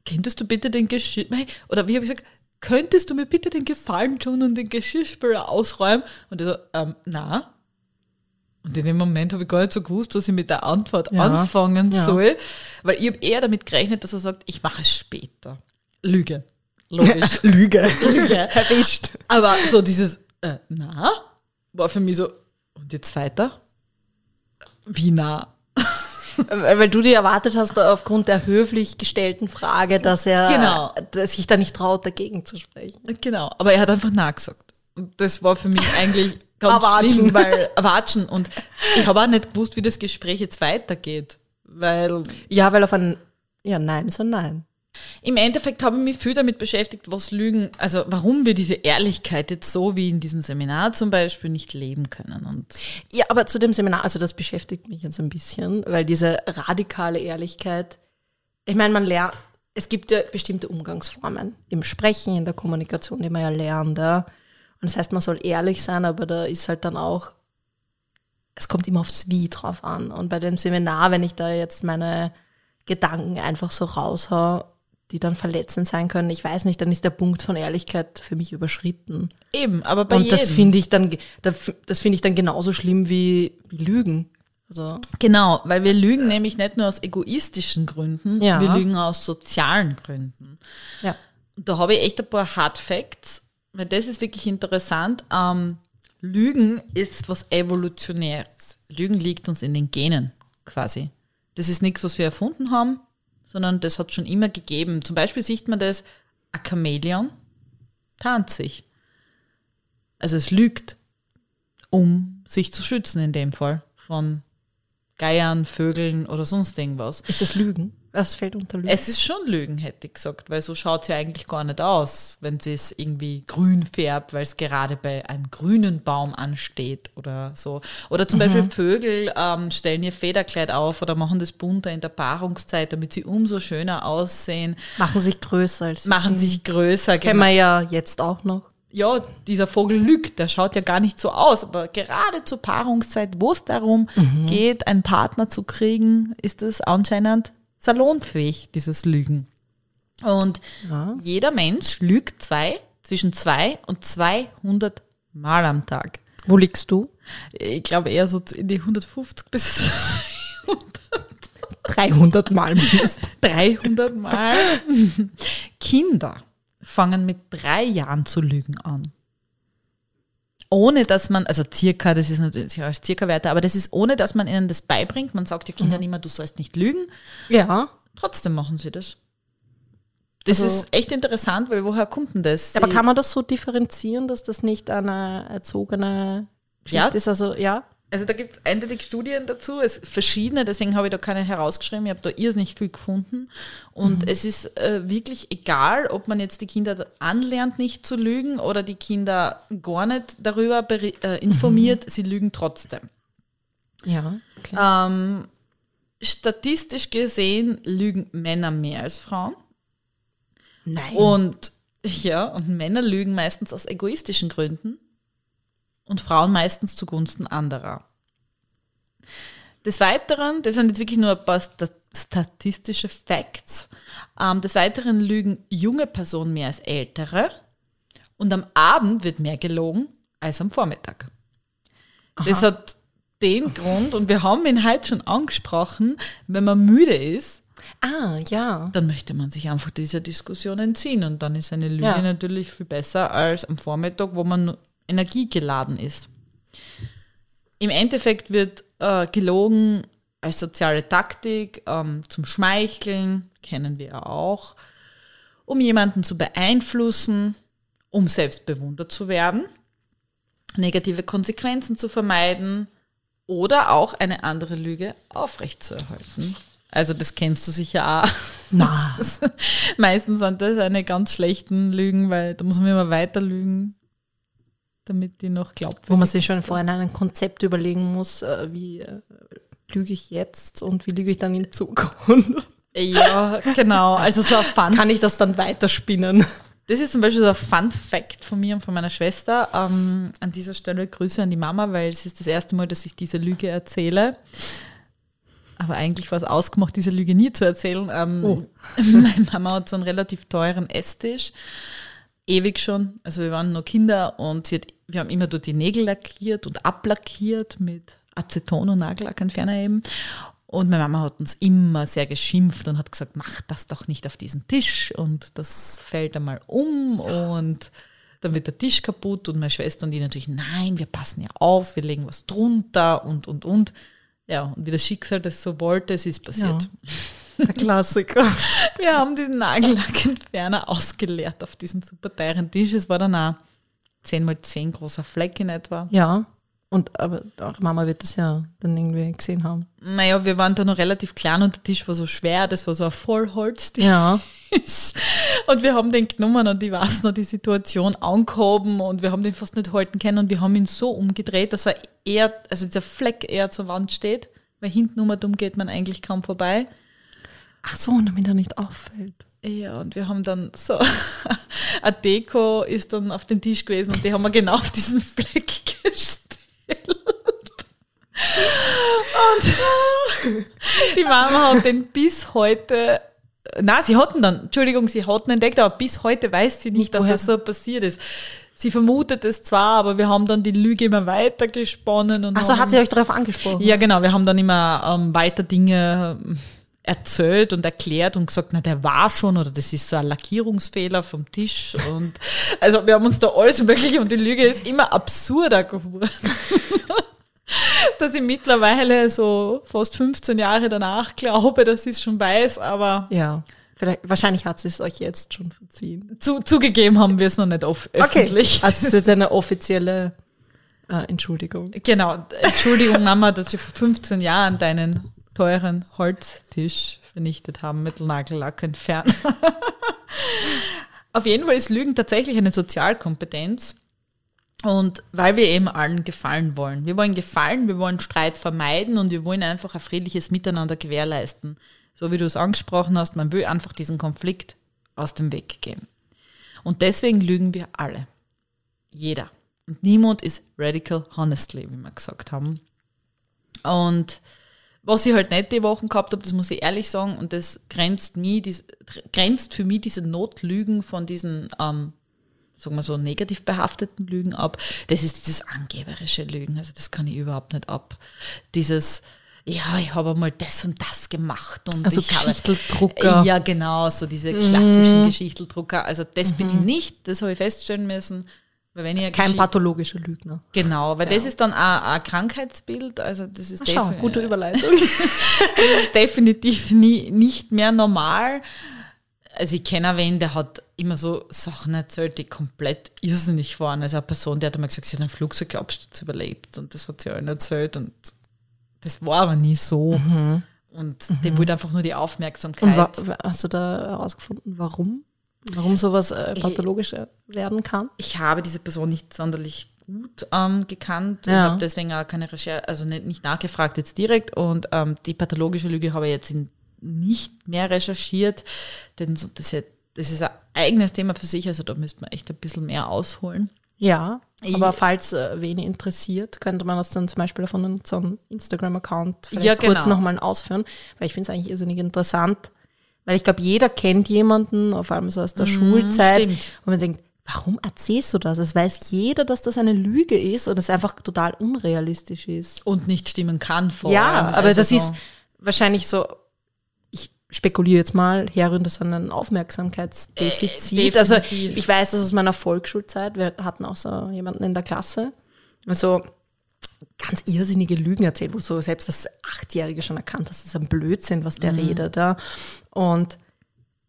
könntest du bitte den Geschirr, oder wie habe ich gesagt, könntest du mir bitte den Gefallen tun und den Geschirrspüler ausräumen? Und er so, ähm, na. Und in dem Moment habe ich gar nicht so gewusst, was ich mit der Antwort Ja. anfangen Ja. soll, weil ich habe eher damit gerechnet, dass er sagt, ich mache es später. Lüge. Logisch. Lüge. Lüge. Erwischt. Aber so dieses, äh, na, war für mich so, und jetzt weiter? Wie nah? Weil weil du dir erwartet hast, aufgrund der höflich gestellten Frage, dass er Genau. dass sich da nicht traut, dagegen zu sprechen. Genau, aber er hat einfach na gesagt. Und das war für mich eigentlich ganz Erwatschen. schlimm, weil Watschen. Und ich habe auch nicht gewusst, wie das Gespräch jetzt weitergeht. Weil Ja, weil auf ein Ja, nein ein Nein. im Endeffekt habe ich mich viel damit beschäftigt, was Lügen, also warum wir diese Ehrlichkeit jetzt so wie in diesem Seminar zum Beispiel nicht leben können. Und Ja, aber zu dem Seminar, also das beschäftigt mich jetzt ein bisschen, weil diese radikale Ehrlichkeit, ich meine, man lernt, es gibt ja bestimmte Umgangsformen im Sprechen, in der Kommunikation, die man ja lernt. Ja. Und das heißt, man soll ehrlich sein, aber da ist halt dann auch, es kommt immer aufs Wie drauf an. Und bei dem Seminar, wenn ich da jetzt meine Gedanken einfach so raushau, die dann verletzend sein können, ich weiß nicht, dann ist der Punkt von Ehrlichkeit für mich überschritten. eben, aber bei Und das jedem. finde ich dann, das finde ich dann genauso schlimm wie, wie Lügen. Also, Genau, weil wir lügen nämlich nicht nur aus egoistischen Gründen, Ja. wir lügen aus sozialen Gründen. ja. Da habe ich echt ein paar Hard Facts, weil das ist wirklich interessant. Ähm, Lügen ist was Evolutionäres. Lügen liegt uns in den Genen quasi. Das ist nichts, was wir erfunden haben, sondern das hat schon immer gegeben. Zum Beispiel sieht man das, ein Chamäleon tarnt sich. Also es lügt, um sich zu schützen in dem Fall von Geiern, Vögeln oder sonst irgendwas. Ist das Lügen? Das fällt unter Lügen. Es ist schon Lügen, hätte ich gesagt, weil so schaut es ja eigentlich gar nicht aus, wenn sie es irgendwie grün färbt, weil es gerade bei einem grünen Baum ansteht oder so. Oder zum Beispiel Vögel ähm, stellen ihr Federkleid auf oder machen das bunter in der Paarungszeit, damit sie umso schöner aussehen, machen sich größer als sie machen sind. sich größer. Das kennen wir ja jetzt auch noch. ja, dieser Vogel lügt, der schaut ja gar nicht so aus, aber gerade zur Paarungszeit, wo es darum geht, einen Partner zu kriegen, ist es anscheinend salonfähig, dieses Lügen. Und Ja. jeder Mensch lügt zwei, zwischen zwei und 200 Mal am Tag. Wo liegst du? Ich glaube eher so in die 150 bis 300 Mal mindestens. 300 Mal. Kinder fangen mit drei Jahren zu lügen an. Ohne dass man, also circa, das ist natürlich als circa Werte, aber das ist ohne, dass man ihnen das beibringt. Man sagt den Kindern immer, du sollst nicht lügen. Ja. Trotzdem machen sie das. Das Also- ist echt interessant, weil woher kommt denn das? Aber kann man das so differenzieren, dass das nicht eine erzogene Ja. Geschichte ist? Also, ja. Also da gibt es eindeutig Studien dazu, es verschiedene, deswegen habe ich da keine herausgeschrieben, ich habe da irrsinnig viel gefunden. Und es ist äh, wirklich egal, ob man jetzt die Kinder anlernt, nicht zu lügen oder die Kinder gar nicht darüber äh, informiert, sie lügen trotzdem. Ja. Okay. Ähm, statistisch gesehen lügen Männer mehr als Frauen. Nein. Und ja, und Männer lügen meistens aus egoistischen Gründen und Frauen meistens zugunsten anderer. Des Weiteren, das sind jetzt wirklich nur ein paar sta- statistische Facts, ähm, des Weiteren lügen junge Personen mehr als ältere und am Abend wird mehr gelogen als am Vormittag. Das hat den Grund, und wir haben ihn heute schon angesprochen, wenn man müde ist, ah, ja. dann möchte man sich einfach dieser Diskussion entziehen und dann ist eine Lüge Ja. natürlich viel besser als am Vormittag, wo man energiegeladen ist. Im Endeffekt wird äh, gelogen als soziale Taktik ähm, zum Schmeicheln, kennen wir ja auch, um jemanden zu beeinflussen, um selbst bewundert zu werden, negative Konsequenzen zu vermeiden oder auch eine andere Lüge aufrechtzuerhalten. Also das kennst du sicher auch. Na. Meistens sind das eine ganz schlechten Lügen, weil da muss man immer weiter lügen, damit die noch glaubt Wo man sich schon vorhin ein Konzept überlegen muss, äh, wie äh, lüge ich jetzt und wie lüge ich dann in Zukunft. Ja, genau. Also so ein Fun Kann ich das dann weiterspinnen? Das ist zum Beispiel so ein Fun Fact von mir und von meiner Schwester. Ähm, an dieser Stelle Grüße an die Mama, weil es ist das erste Mal, dass ich diese Lüge erzähle. Aber eigentlich war es ausgemacht, diese Lüge nie zu erzählen. Ähm, Oh. Meine Mama hat so einen relativ teuren Esstisch. Ewig schon. Also wir waren nur Kinder und hat, wir haben immer dort die Nägel lackiert und ablackiert mit Aceton und Nagellackentferner eben. Und meine Mama hat uns immer sehr geschimpft und hat gesagt, mach das doch nicht auf diesen Tisch und das fällt einmal um und dann wird der Tisch kaputt und meine Schwester und die natürlich, nein, wir passen ja auf, wir legen was drunter und, und, und. Ja, und wie das Schicksal das so wollte, es ist passiert. Der Klassiker. Wir haben diesen Nagellackentferner ausgeleert auf diesen super teuren Tisch. Es war dann auch 10 mal 10 großer Fleck in etwa. Ja. Und aber eure Mama wird das ja dann irgendwie gesehen haben. Naja, wir waren da noch relativ klein und der Tisch war so schwer, das war so ein Vollholztisch. Ja. Und wir haben den genommen und ich weiß noch die Situation angehoben und wir haben den fast nicht halten können und wir haben ihn so umgedreht, dass er eher, also dieser Fleck eher zur Wand steht, weil hinten um geht man eigentlich kaum vorbei. Ach so, und damit er nicht auffällt. Ja, und wir haben dann so, eine Deko ist dann auf dem Tisch gewesen und die haben wir genau auf diesen Fleck gestellt. Und die Mama hat den bis heute, na, sie hatten dann, Entschuldigung, sie hatten entdeckt, aber bis heute weiß sie nicht, dass das so passiert ist. sie vermutet es zwar, aber wir haben dann die Lüge immer weiter gesponnen. Und Also hat sie euch darauf angesprochen? Ja, genau, wir haben dann immer ähm, weiter Dinge erzählt und erklärt und gesagt, na, der war schon oder das ist so ein Lackierungsfehler vom Tisch und also wir haben uns da alles mögliche und die Lüge ist immer absurder geworden. dass ich mittlerweile so fast 15 Jahre danach glaube, dass ich es schon weiß, aber Ja. Vielleicht, wahrscheinlich hat sie es euch jetzt schon verziehen. zu, zugegeben haben wir es noch nicht off öffentlich. Also es ist jetzt eine offizielle äh, Entschuldigung. Genau, Entschuldigung Mama, dass wir vor 15 Jahren deinen teuren Holztisch vernichtet haben mit Nagellack entfernen. Auf jeden Fall ist Lügen tatsächlich eine Sozialkompetenz. Und weil wir eben allen gefallen wollen. Wir wollen gefallen, wir wollen Streit vermeiden und wir wollen einfach ein friedliches Miteinander gewährleisten. So wie du es angesprochen hast, man will einfach diesen Konflikt aus dem Weg gehen. Und deswegen lügen wir alle. Jeder. Und niemand ist radical honestly, wie wir gesagt haben. Und was ich halt nicht die Wochen gehabt habe, das muss ich ehrlich sagen, und das grenzt, mich, dies, grenzt für mich diese Notlügen von diesen, ähm, sagen wir so, negativ behafteten Lügen ab. Das ist dieses angeberische Lügen. Also das kann ich überhaupt nicht ab. Dieses, ja, ich habe mal das und das gemacht und Also ich habe, Geschichteldrucker. ja, genau, so diese klassischen Geschichteldrucker. Also das bin ich nicht, das habe ich feststellen müssen. Weil wenn ich Kein pathologischer Lügner. Genau, weil das ist dann ein, ein Krankheitsbild, also das ist, Schau, defi- gute Überleitung. das ist definitiv nie, nicht mehr normal. Also ich kenne wen, der hat immer so Sachen erzählt, die komplett irrsinnig waren. Also eine Person, die hat einmal gesagt, sie hat einen Flugzeugabsturz überlebt und das hat sie allen erzählt und das war aber nie so. Und dem wollte einfach nur die Aufmerksamkeit. Und hast du da herausgefunden, warum? Warum sowas äh, pathologisch äh, werden kann? ich habe diese Person nicht sonderlich gut ähm, gekannt. Ich Ja. habe deswegen auch keine Recherche, also nicht, nicht nachgefragt jetzt direkt. Und ähm, die pathologische Lüge habe ich jetzt nicht mehr recherchiert, denn das, ist- das ist ein eigenes Thema für sich, also da müsste man echt ein bisschen mehr ausholen. Ja, Ich- aber falls äh, wen interessiert, könnte man das dann zum Beispiel von unserem Instagram-Account vielleicht Ja, kurz genau. nochmal ausführen, weil ich finde es eigentlich irrsinnig interessant, weil ich glaube, jeder kennt jemanden, vor allem so aus der Schulzeit, stimmt. wo man denkt, warum erzählst du das? Es weiß jeder, dass das eine Lüge ist und es einfach total unrealistisch ist. Und nicht stimmen kann vor Ja, allem. aber Also das so- ist wahrscheinlich so, ich spekuliere jetzt mal, herrührend aus einem Aufmerksamkeitsdefizit. Äh, also ich weiß das aus meiner Volksschulzeit, wir hatten auch so jemanden in der Klasse, also ganz irrsinnige Lügen erzählt, wo so selbst das Achtjährige schon erkannt hat, das ist ein Blödsinn, was Mhm. der redet. Ja. Und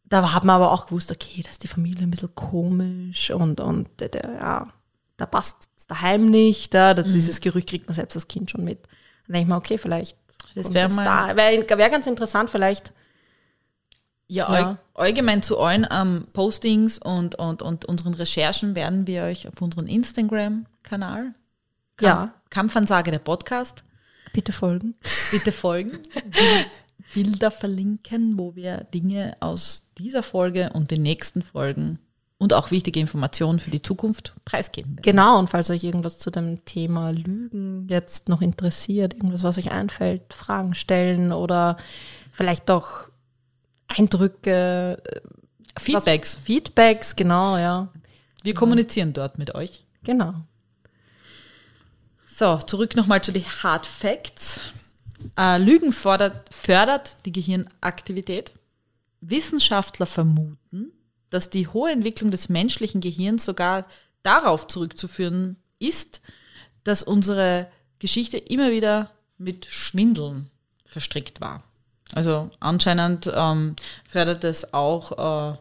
da hat man aber auch gewusst, okay, da ist die Familie ein bisschen komisch und, und der, ja, da passt es daheim nicht. Ja, Mhm. das, Dieses Gerücht kriegt man selbst als Kind schon mit. Dann denke ich mir, okay, vielleicht Das wär mal- da. Wäre wär ganz interessant, vielleicht. Ja, Ja. all- allgemein zu allen ähm, Postings und, und, und unseren Recherchen werden wir euch auf unseren Instagram-Kanal, Ja, Kampfansage der Podcast, bitte folgen. bitte folgen, Bilder verlinken, wo wir Dinge aus dieser Folge und den nächsten Folgen und auch wichtige Informationen für die Zukunft preisgeben werden. Genau, und falls euch irgendwas zu dem Thema Lügen jetzt noch interessiert, irgendwas, was euch einfällt, Fragen stellen oder vielleicht doch Eindrücke, äh, Feedbacks. was- Feedbacks, genau, ja. Wir kommunizieren dort mit euch. Genau. So, zurück nochmal zu den Hard Facts. Äh, Lügen fordert, fördert die Gehirnaktivität. Wissenschaftler vermuten, dass die hohe Entwicklung des menschlichen Gehirns sogar darauf zurückzuführen ist, dass unsere Geschichte immer wieder mit Schwindeln verstrickt war. Also anscheinend ähm, fördert es auch äh,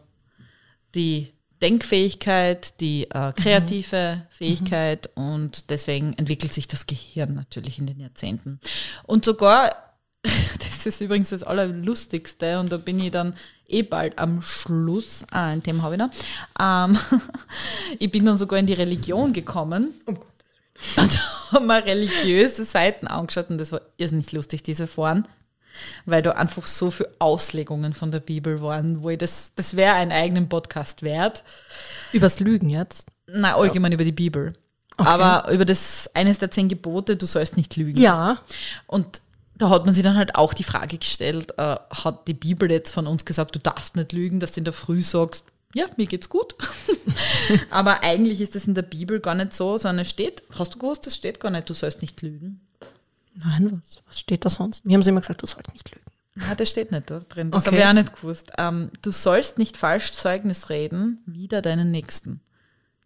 die Denkfähigkeit, die äh, kreative Fähigkeit und deswegen entwickelt sich das Gehirn natürlich in den Jahrzehnten. Und sogar, das ist übrigens das Allerlustigste und da bin ich dann eh bald am Schluss, ah, ein Thema habe ich noch, ähm, ich bin dann sogar in die Religion gekommen. Und da haben wir religiöse Seiten angeschaut und das war irrsinnig lustig, diese Foren weil da einfach so viele Auslegungen von der Bibel waren, wo ich das, das wäre einen eigenen Podcast wert. Übers Lügen jetzt. Nein, allgemein über die Bibel. Aber über das, eines der zehn Gebote, du sollst nicht lügen. Ja. Und da hat man sich dann halt auch die Frage gestellt, äh, hat die Bibel jetzt von uns gesagt, du darfst nicht lügen, dass du in der Früh sagst, ja, mir geht's gut. Aber eigentlich ist es in der Bibel gar nicht so, sondern es steht, hast du gewusst, es steht gar nicht, du sollst nicht lügen. Nein, was, was steht da sonst? Mir haben sie immer gesagt, du sollst nicht lügen. Ja, das steht nicht da drin. Das Okay. habe ich auch nicht gewusst. Ähm, du sollst nicht falsch Zeugnis reden, wider deinen Nächsten.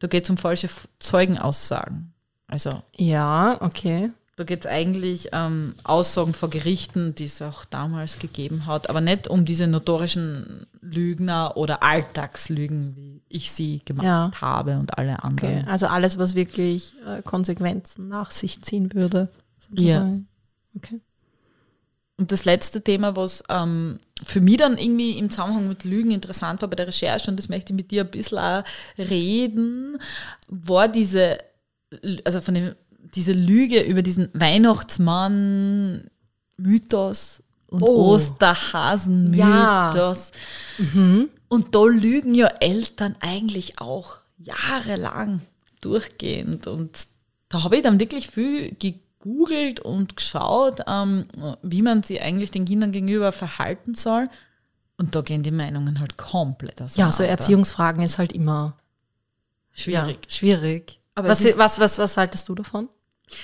Da geht es um falsche Zeugenaussagen. Also Ja, okay. da geht es eigentlich ähm, Aussagen vor Gerichten, die es auch damals gegeben hat, aber nicht um diese notorischen Lügner oder Alltagslügen, wie ich sie gemacht Ja. habe und alle anderen. okay. Also alles, was wirklich äh, Konsequenzen nach sich ziehen würde. Ja. sozusagen. Okay. Und das letzte Thema, was ähm, für mich dann irgendwie im Zusammenhang mit Lügen interessant war bei der Recherche, und das möchte ich mit dir ein bisschen auch reden, war diese, also von dem, diese Lüge über diesen Weihnachtsmann-Mythos und Oh. Osterhasen-Mythos. Und da lügen ja Eltern eigentlich auch jahrelang durchgehend. Und da habe ich dann wirklich viel gegoogelt und geschaut, ähm, wie man sie eigentlich den Kindern gegenüber verhalten soll. Und da gehen die Meinungen halt komplett Ja, auseinander. so Erziehungsfragen ist halt immer Schwierig. Ja, schwierig. Aber was, was, was, was haltest du davon?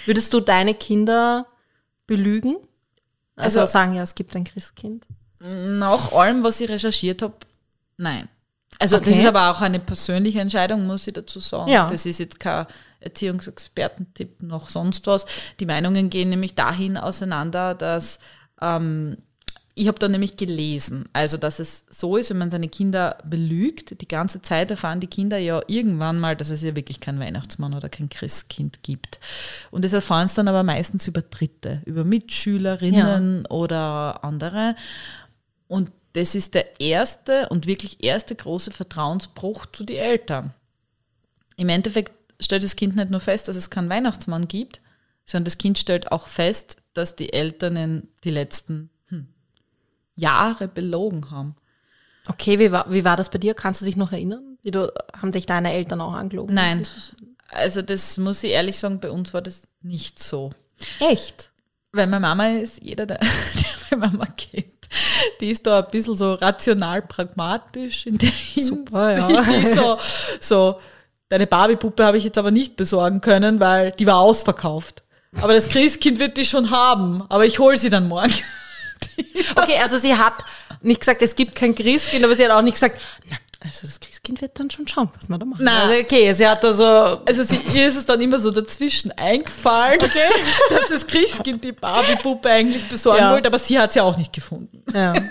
Würdest du deine Kinder belügen? Also, Also- sagen, ja, es gibt ein Christkind. Nach allem, was ich recherchiert habe, nein. Also das Okay. ist aber auch eine persönliche Entscheidung, muss ich dazu sagen. Ja. Das ist jetzt kein Erziehungsexpertentipp noch sonst was. Die Meinungen gehen nämlich dahin auseinander, dass ähm, ich habe da nämlich gelesen, also dass es so ist, wenn man seine Kinder belügt, die ganze Zeit erfahren die Kinder ja irgendwann mal, dass es ja wirklich keinen Weihnachtsmann oder kein Christkind gibt. Und das erfahren sie dann aber meistens über Dritte, über Mitschülerinnen oder andere. Und das ist der erste und wirklich erste große Vertrauensbruch zu den Eltern. Im Endeffekt stellt das Kind nicht nur fest, dass es keinen Weihnachtsmann gibt, sondern das Kind stellt auch fest, dass die Eltern die letzten hm, Jahre belogen haben. Okay, wie war, wie war das bei dir? Kannst du dich noch erinnern? Wie du, haben dich deine Eltern auch angelogen? Nein, also das muss ich ehrlich sagen, bei uns war das nicht so. Echt? Weil meine Mama ist, jeder, der, der meine Mama kennt, die ist da ein bisschen so rational pragmatisch in der Hinsicht. Super, ja. Die ist so, so, deine Barbie-Puppe habe ich jetzt aber nicht besorgen können, weil die war ausverkauft. Aber das Christkind wird die schon haben, aber ich hole sie dann morgen. Okay, also sie hat nicht gesagt, es gibt kein Christkind, aber sie hat auch nicht gesagt, na, also das Christkind wird dann schon schauen, was wir da machen. Nein. Also okay, sie hat da so, Also sie, ihr ist es dann immer so dazwischen eingefallen, dass das Christkind die Barbie-Puppe eigentlich besorgen Ja. wollte, aber sie hat sie auch nicht gefunden. ja.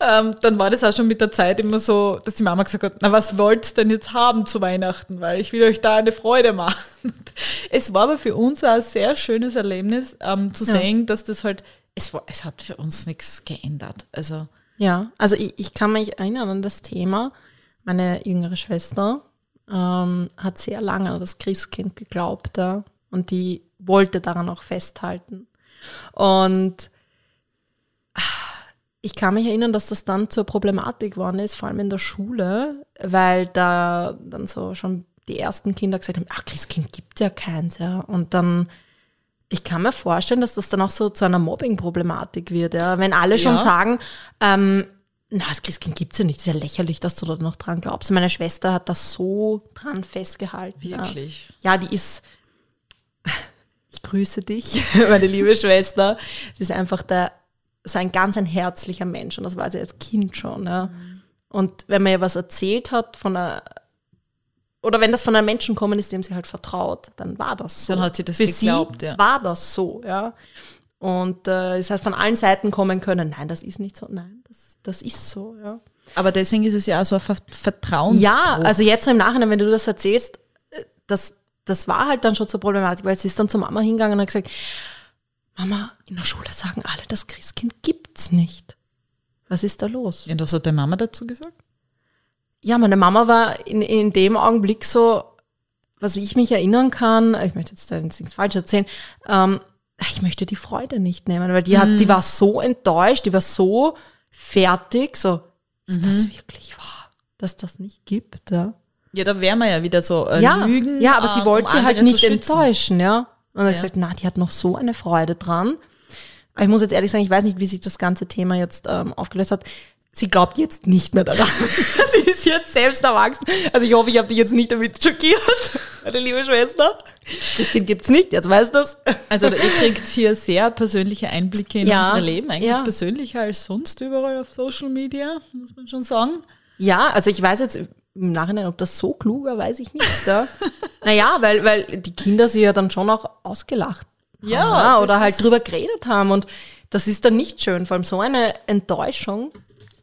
Ähm, dann war das auch schon mit der Zeit immer so, dass die Mama gesagt hat, na was wollt ihr denn jetzt haben zu Weihnachten, weil ich will euch da eine Freude machen. Es war aber für uns auch ein sehr schönes Erlebnis, ähm, zu Ja. sehen, dass das halt, es, war, es hat für uns nichts geändert. Also Ja, also ich, ich kann mich erinnern an das Thema. Meine jüngere Schwester ähm, hat sehr lange an das Christkind geglaubt ja, und die wollte daran auch festhalten. Und ich kann mich erinnern, dass das dann zur Problematik geworden ist, vor allem in der Schule, weil da dann so schon die ersten Kinder gesagt haben, ach, Christkind gibt ja keins, ja. Und dann, ich kann mir vorstellen, dass das dann auch so zu einer Mobbing-Problematik wird, ja. Wenn alle schon Ja. sagen, ähm, na, das Christkind gibt's ja nicht, das ist ja lächerlich, dass du da noch dran glaubst. Meine Schwester hat das so dran festgehalten. wirklich. Ja, ja die ist, ich grüße dich, meine liebe Schwester. Sie ist einfach der, ein ganz ein herzlicher Mensch und das war sie als Kind schon. Ja. Und wenn man ihr was erzählt hat von einer, oder wenn das von einem Menschen kommen ist, dem sie halt vertraut, dann war das so. Dann hat sie das Für geglaubt, sie ja. war das so, ja. Und äh, es hat von allen Seiten kommen können, nein, das ist nicht so, nein, das, das ist so, ja. Aber deswegen ist es ja auch so ein Ver. Ja, also jetzt so im Nachhinein, wenn du das erzählst, äh, das, das war halt dann schon zur Problematik, weil sie ist dann zur Mama hingegangen und hat gesagt, Mama, in der Schule sagen alle, das Christkind gibt's nicht. Was ist da los? Ja, was hat deine Mama dazu gesagt? Ja, meine Mama war in, in dem Augenblick so, was ich mich erinnern kann, ich möchte jetzt da nichts falsch erzählen, ähm, ich möchte die Freude nicht nehmen, weil die hat, die war so enttäuscht, die war so fertig, so, ist das wirklich wahr, dass das nicht gibt, ja? Ja, da wären wir ja wieder so äh, ja, Lügen. ja, aber sie ähm, wollte um sie halt nicht enttäuschen, ja. Und dann hat Ja. gesagt, na, die hat noch so eine Freude dran. Aber ich muss jetzt ehrlich sagen, ich weiß nicht, wie sich das ganze Thema jetzt ähm, aufgelöst hat. sie glaubt jetzt nicht mehr daran. sie ist jetzt selbst erwachsen. Also ich hoffe, ich habe dich jetzt nicht damit schockiert, meine liebe Schwester. Das Kind gibt's nicht, jetzt weißt du das. Also ihr kriegt hier sehr persönliche Einblicke in Ja, unser Leben, eigentlich ja. persönlicher als sonst überall auf Social Media, muss man schon sagen. Ja, also ich weiß jetzt im Nachhinein, ob das so klug war, weiß ich nicht. Ja. naja, weil, weil die Kinder sie ja dann schon auch ausgelacht haben, Ja, ja, das oder halt drüber geredet haben und das ist dann nicht schön, vor allem so eine Enttäuschung.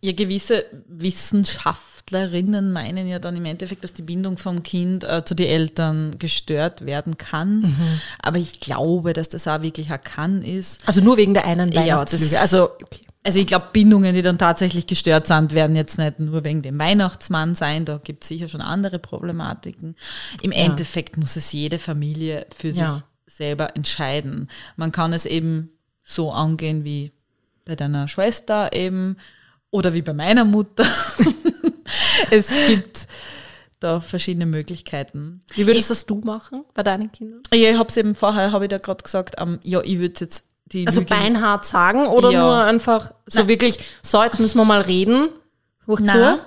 Ja, gewisse Wissenschaftlerinnen meinen ja dann im Endeffekt, dass die Bindung vom Kind äh, zu den Eltern gestört werden kann. Aber ich glaube, dass das auch wirklich ein kann ist. Also nur wegen der einen Ja, Weihnachtslüge. das- also okay. Also ich glaube, Bindungen, die dann tatsächlich gestört sind, werden jetzt nicht nur wegen dem Weihnachtsmann sein. Da gibt es sicher schon andere Problematiken. Im Endeffekt muss es jede Familie für sich Ja. selber entscheiden. Man kann es eben so angehen wie bei deiner Schwester eben oder wie bei meiner Mutter. es gibt da verschiedene Möglichkeiten. Wie würdest das du machen bei deinen Kindern? Ja, ich habe es eben vorher, habe ich da gerade gesagt, ähm, ja, ich würde jetzt die Also Lüge- beinhart sagen oder Ja. nur einfach so wirklich, so jetzt müssen wir mal reden. Hoch Nein. zu.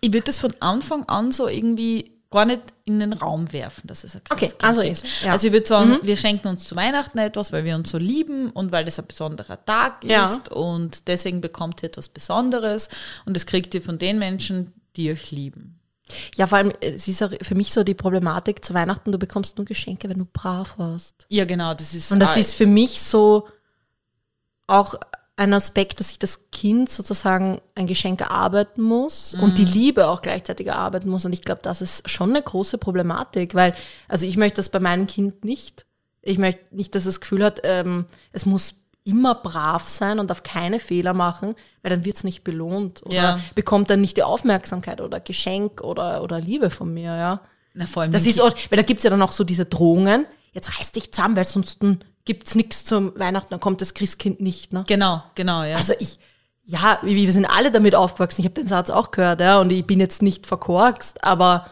Ich würde das von Anfang an so irgendwie gar nicht in den Raum werfen, dass es ein Okay, Christkind also ist- ja. Also ich würde sagen, wir schenken uns zu Weihnachten etwas, weil wir uns so lieben und weil das ein besonderer Tag Ja. ist und deswegen bekommt ihr etwas Besonderes und das kriegt ihr von den Menschen, die euch lieben. Ja, vor allem, es ist auch für mich so die Problematik zu Weihnachten, du bekommst nur Geschenke, wenn du brav warst. Ja, genau, das ist Und das äh, ist für mich so auch ein Aspekt, dass sich das Kind sozusagen ein Geschenk erarbeiten muss und die Liebe auch gleichzeitig erarbeiten muss. Und ich glaube, das ist schon eine große Problematik, weil, also ich möchte das bei meinem Kind nicht. Ich möchte nicht, dass es das Gefühl hat, ähm, es muss immer brav sein und darf keine Fehler machen, weil dann wird es nicht belohnt oder Ja. bekommt dann nicht die Aufmerksamkeit oder Geschenk oder, oder Liebe von mir, ja. na, vor allem Das ist auch, weil da gibt's ja dann auch so diese Drohungen, jetzt reiß dich zusammen, weil sonst gibt's nichts zum Weihnachten, dann kommt das Christkind nicht. Ne? Genau, genau, ja. Also ich, ja, wir wir sind alle damit aufgewachsen, ich habe den Satz auch gehört, ja, und ich bin jetzt nicht verkorkst, aber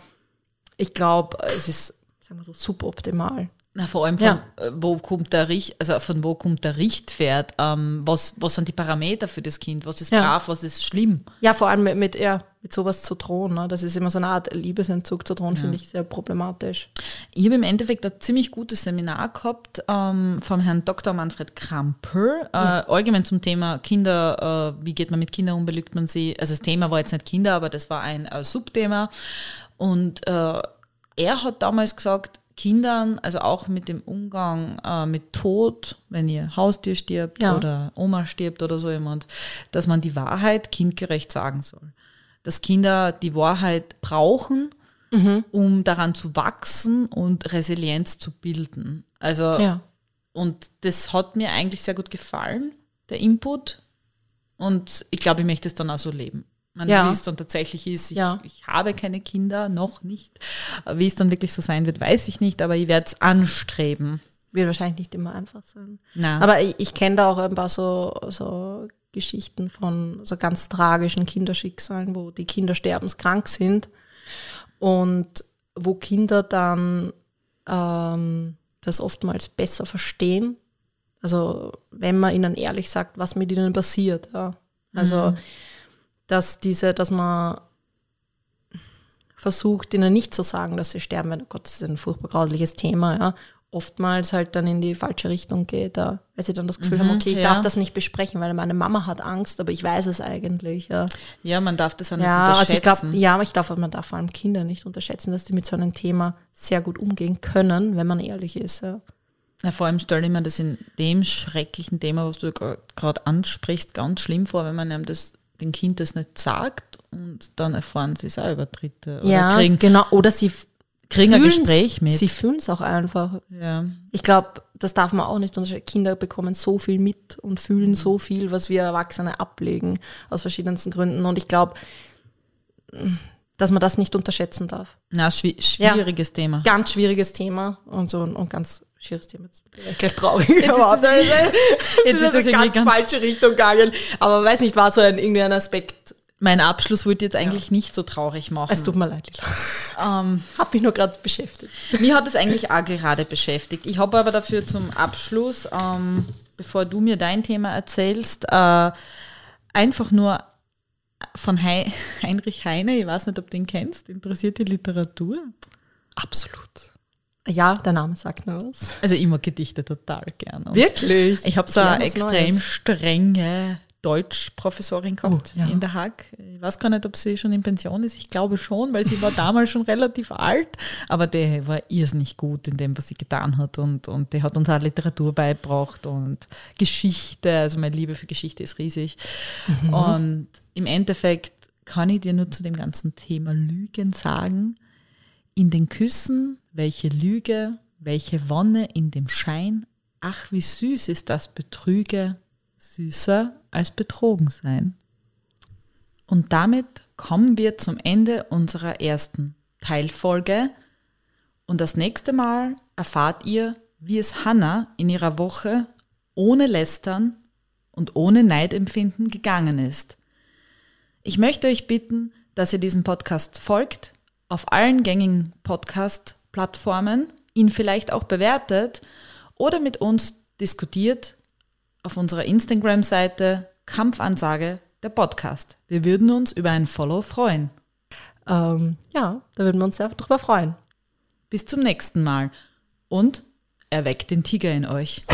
ich glaube, es ist, sagen wir so, suboptimal. Na, vor allem von Ja. äh, wo kommt der Richt, also von wo kommt der Richtwert? Ähm, was, was sind die Parameter für das Kind? Was ist Ja. brav, was ist schlimm? Ja, vor allem mit, mit, ja, mit sowas zu drohen, ne? das ist immer so eine Art Liebesentzug zu drohen, finde ich sehr problematisch. Ich habe im Endeffekt ein ziemlich gutes Seminar gehabt ähm, vom Herrn Dr. Manfred Kramper, äh, allgemein zum Thema Kinder, äh, wie geht man mit Kindern um, belügt man sie. Also das Thema war jetzt nicht Kinder, aber das war ein äh, Subthema. Und äh, er hat damals gesagt, Kindern, also auch mit dem Umgang äh, mit Tod, wenn ihr Haustier stirbt Ja. oder Oma stirbt oder so jemand, dass man die Wahrheit kindgerecht sagen soll. Dass Kinder die Wahrheit brauchen, um daran zu wachsen und Resilienz zu bilden. Also, Ja. und das hat mir eigentlich sehr gut gefallen, der Input. Und ich glaube, ich möchte es dann auch so leben. Man, Ja. Wie es dann tatsächlich ist, ich, Ja. ich habe keine Kinder, noch nicht. Wie es dann wirklich so sein wird, weiß ich nicht, aber ich werde es anstreben. Wird wahrscheinlich nicht immer einfach sein. Na. Aber ich, ich kenne da auch ein paar so, so Geschichten von so ganz tragischen Kinderschicksalen, wo die Kinder sterbenskrank sind und wo Kinder dann ähm, das oftmals besser verstehen. Also wenn man ihnen ehrlich sagt, was mit ihnen passiert. Ja. Also dass diese, dass man versucht, ihnen nicht zu sagen, dass sie sterben, weil, oh Gott, das ist ein furchtbar grausliches Thema, ja, oftmals halt dann in die falsche Richtung geht, ja, weil sie dann das Gefühl haben, okay, ich ja. darf das nicht besprechen, weil meine Mama hat Angst, aber ich weiß es eigentlich, ja. Ja, man darf das auch nicht Ja, also unterschätzen. ich glaube, ja, aber ich darf, man darf vor allem Kinder nicht unterschätzen, dass die mit so einem Thema sehr gut umgehen können, wenn man ehrlich ist, ja. Ja, vor allem stelle ich mir das in dem schrecklichen Thema, was du gerade ansprichst, ganz schlimm vor, wenn man einem das, dem Kind das nicht sagt und dann erfahren sie selber Dritte. Oder Ja, kriegen, genau, oder sie kriegen ein Gespräch mit. Sie fühlen es auch einfach. ja. Ich glaube, das darf man auch nicht unterscheiden. Kinder bekommen so viel mit und fühlen so viel, was wir Erwachsene ablegen, aus verschiedensten Gründen. Und ich glaube, dass man das nicht unterschätzen darf. Na, schwi schwieriges Thema. Ganz schwieriges Thema und so und ganz schwieriges Thema. Jetzt gleich traurig. Jetzt ist das, jetzt Jetzt ist das in irgendwie ganz, ganz- falsche Richtung gegangen. Aber weiß nicht, war so ein irgendwie ein Aspekt. Mein Abschluss wollte jetzt eigentlich nicht so traurig machen. Es tut mir leid, Lila. Ähm, Hab mich nur gerade beschäftigt. Mich hat es eigentlich auch gerade beschäftigt. Ich habe aber dafür zum Abschluss, ähm, bevor du mir dein Thema erzählst, äh, einfach nur von Heinrich Heine, ich weiß nicht, ob du den kennst, interessiert die Literatur? Absolut. Ja, der Name sagt mir was. Also ich mag Gedichte total gerne. Wirklich? Ich habe so eine extrem Neues. strenge Deutschprofessorin gehabt oh, ja. in der Haag. Ich weiß gar nicht, ob sie schon in Pension ist. Ich glaube schon, weil sie war damals schon relativ alt, aber der war irrsinnig gut in dem, was sie getan hat und, und der hat uns auch Literatur beigebracht und Geschichte. Also meine Liebe für Geschichte ist riesig. Mhm. Und im Endeffekt kann ich dir nur zu dem ganzen Thema Lügen sagen, in den Küssen, welche Lüge, welche Wonne in dem Schein, ach wie süß ist das Betrüge, süßer als betrogen sein. Und damit kommen wir zum Ende unserer ersten Teilfolge. Und das nächste Mal erfahrt ihr, wie es Hannah in ihrer Woche ohne Lästern und ohne Neidempfinden gegangen ist. Ich möchte euch bitten, dass ihr diesem Podcast folgt, auf allen gängigen Podcast-Plattformen, ihn vielleicht auch bewertet oder mit uns diskutiert auf unserer Instagram-Seite Kampfansage der Podcast. Wir würden uns über ein Follow freuen. Ähm, ja, da würden wir uns sehr drüber freuen. Bis zum nächsten Mal und erweckt den Tiger in euch.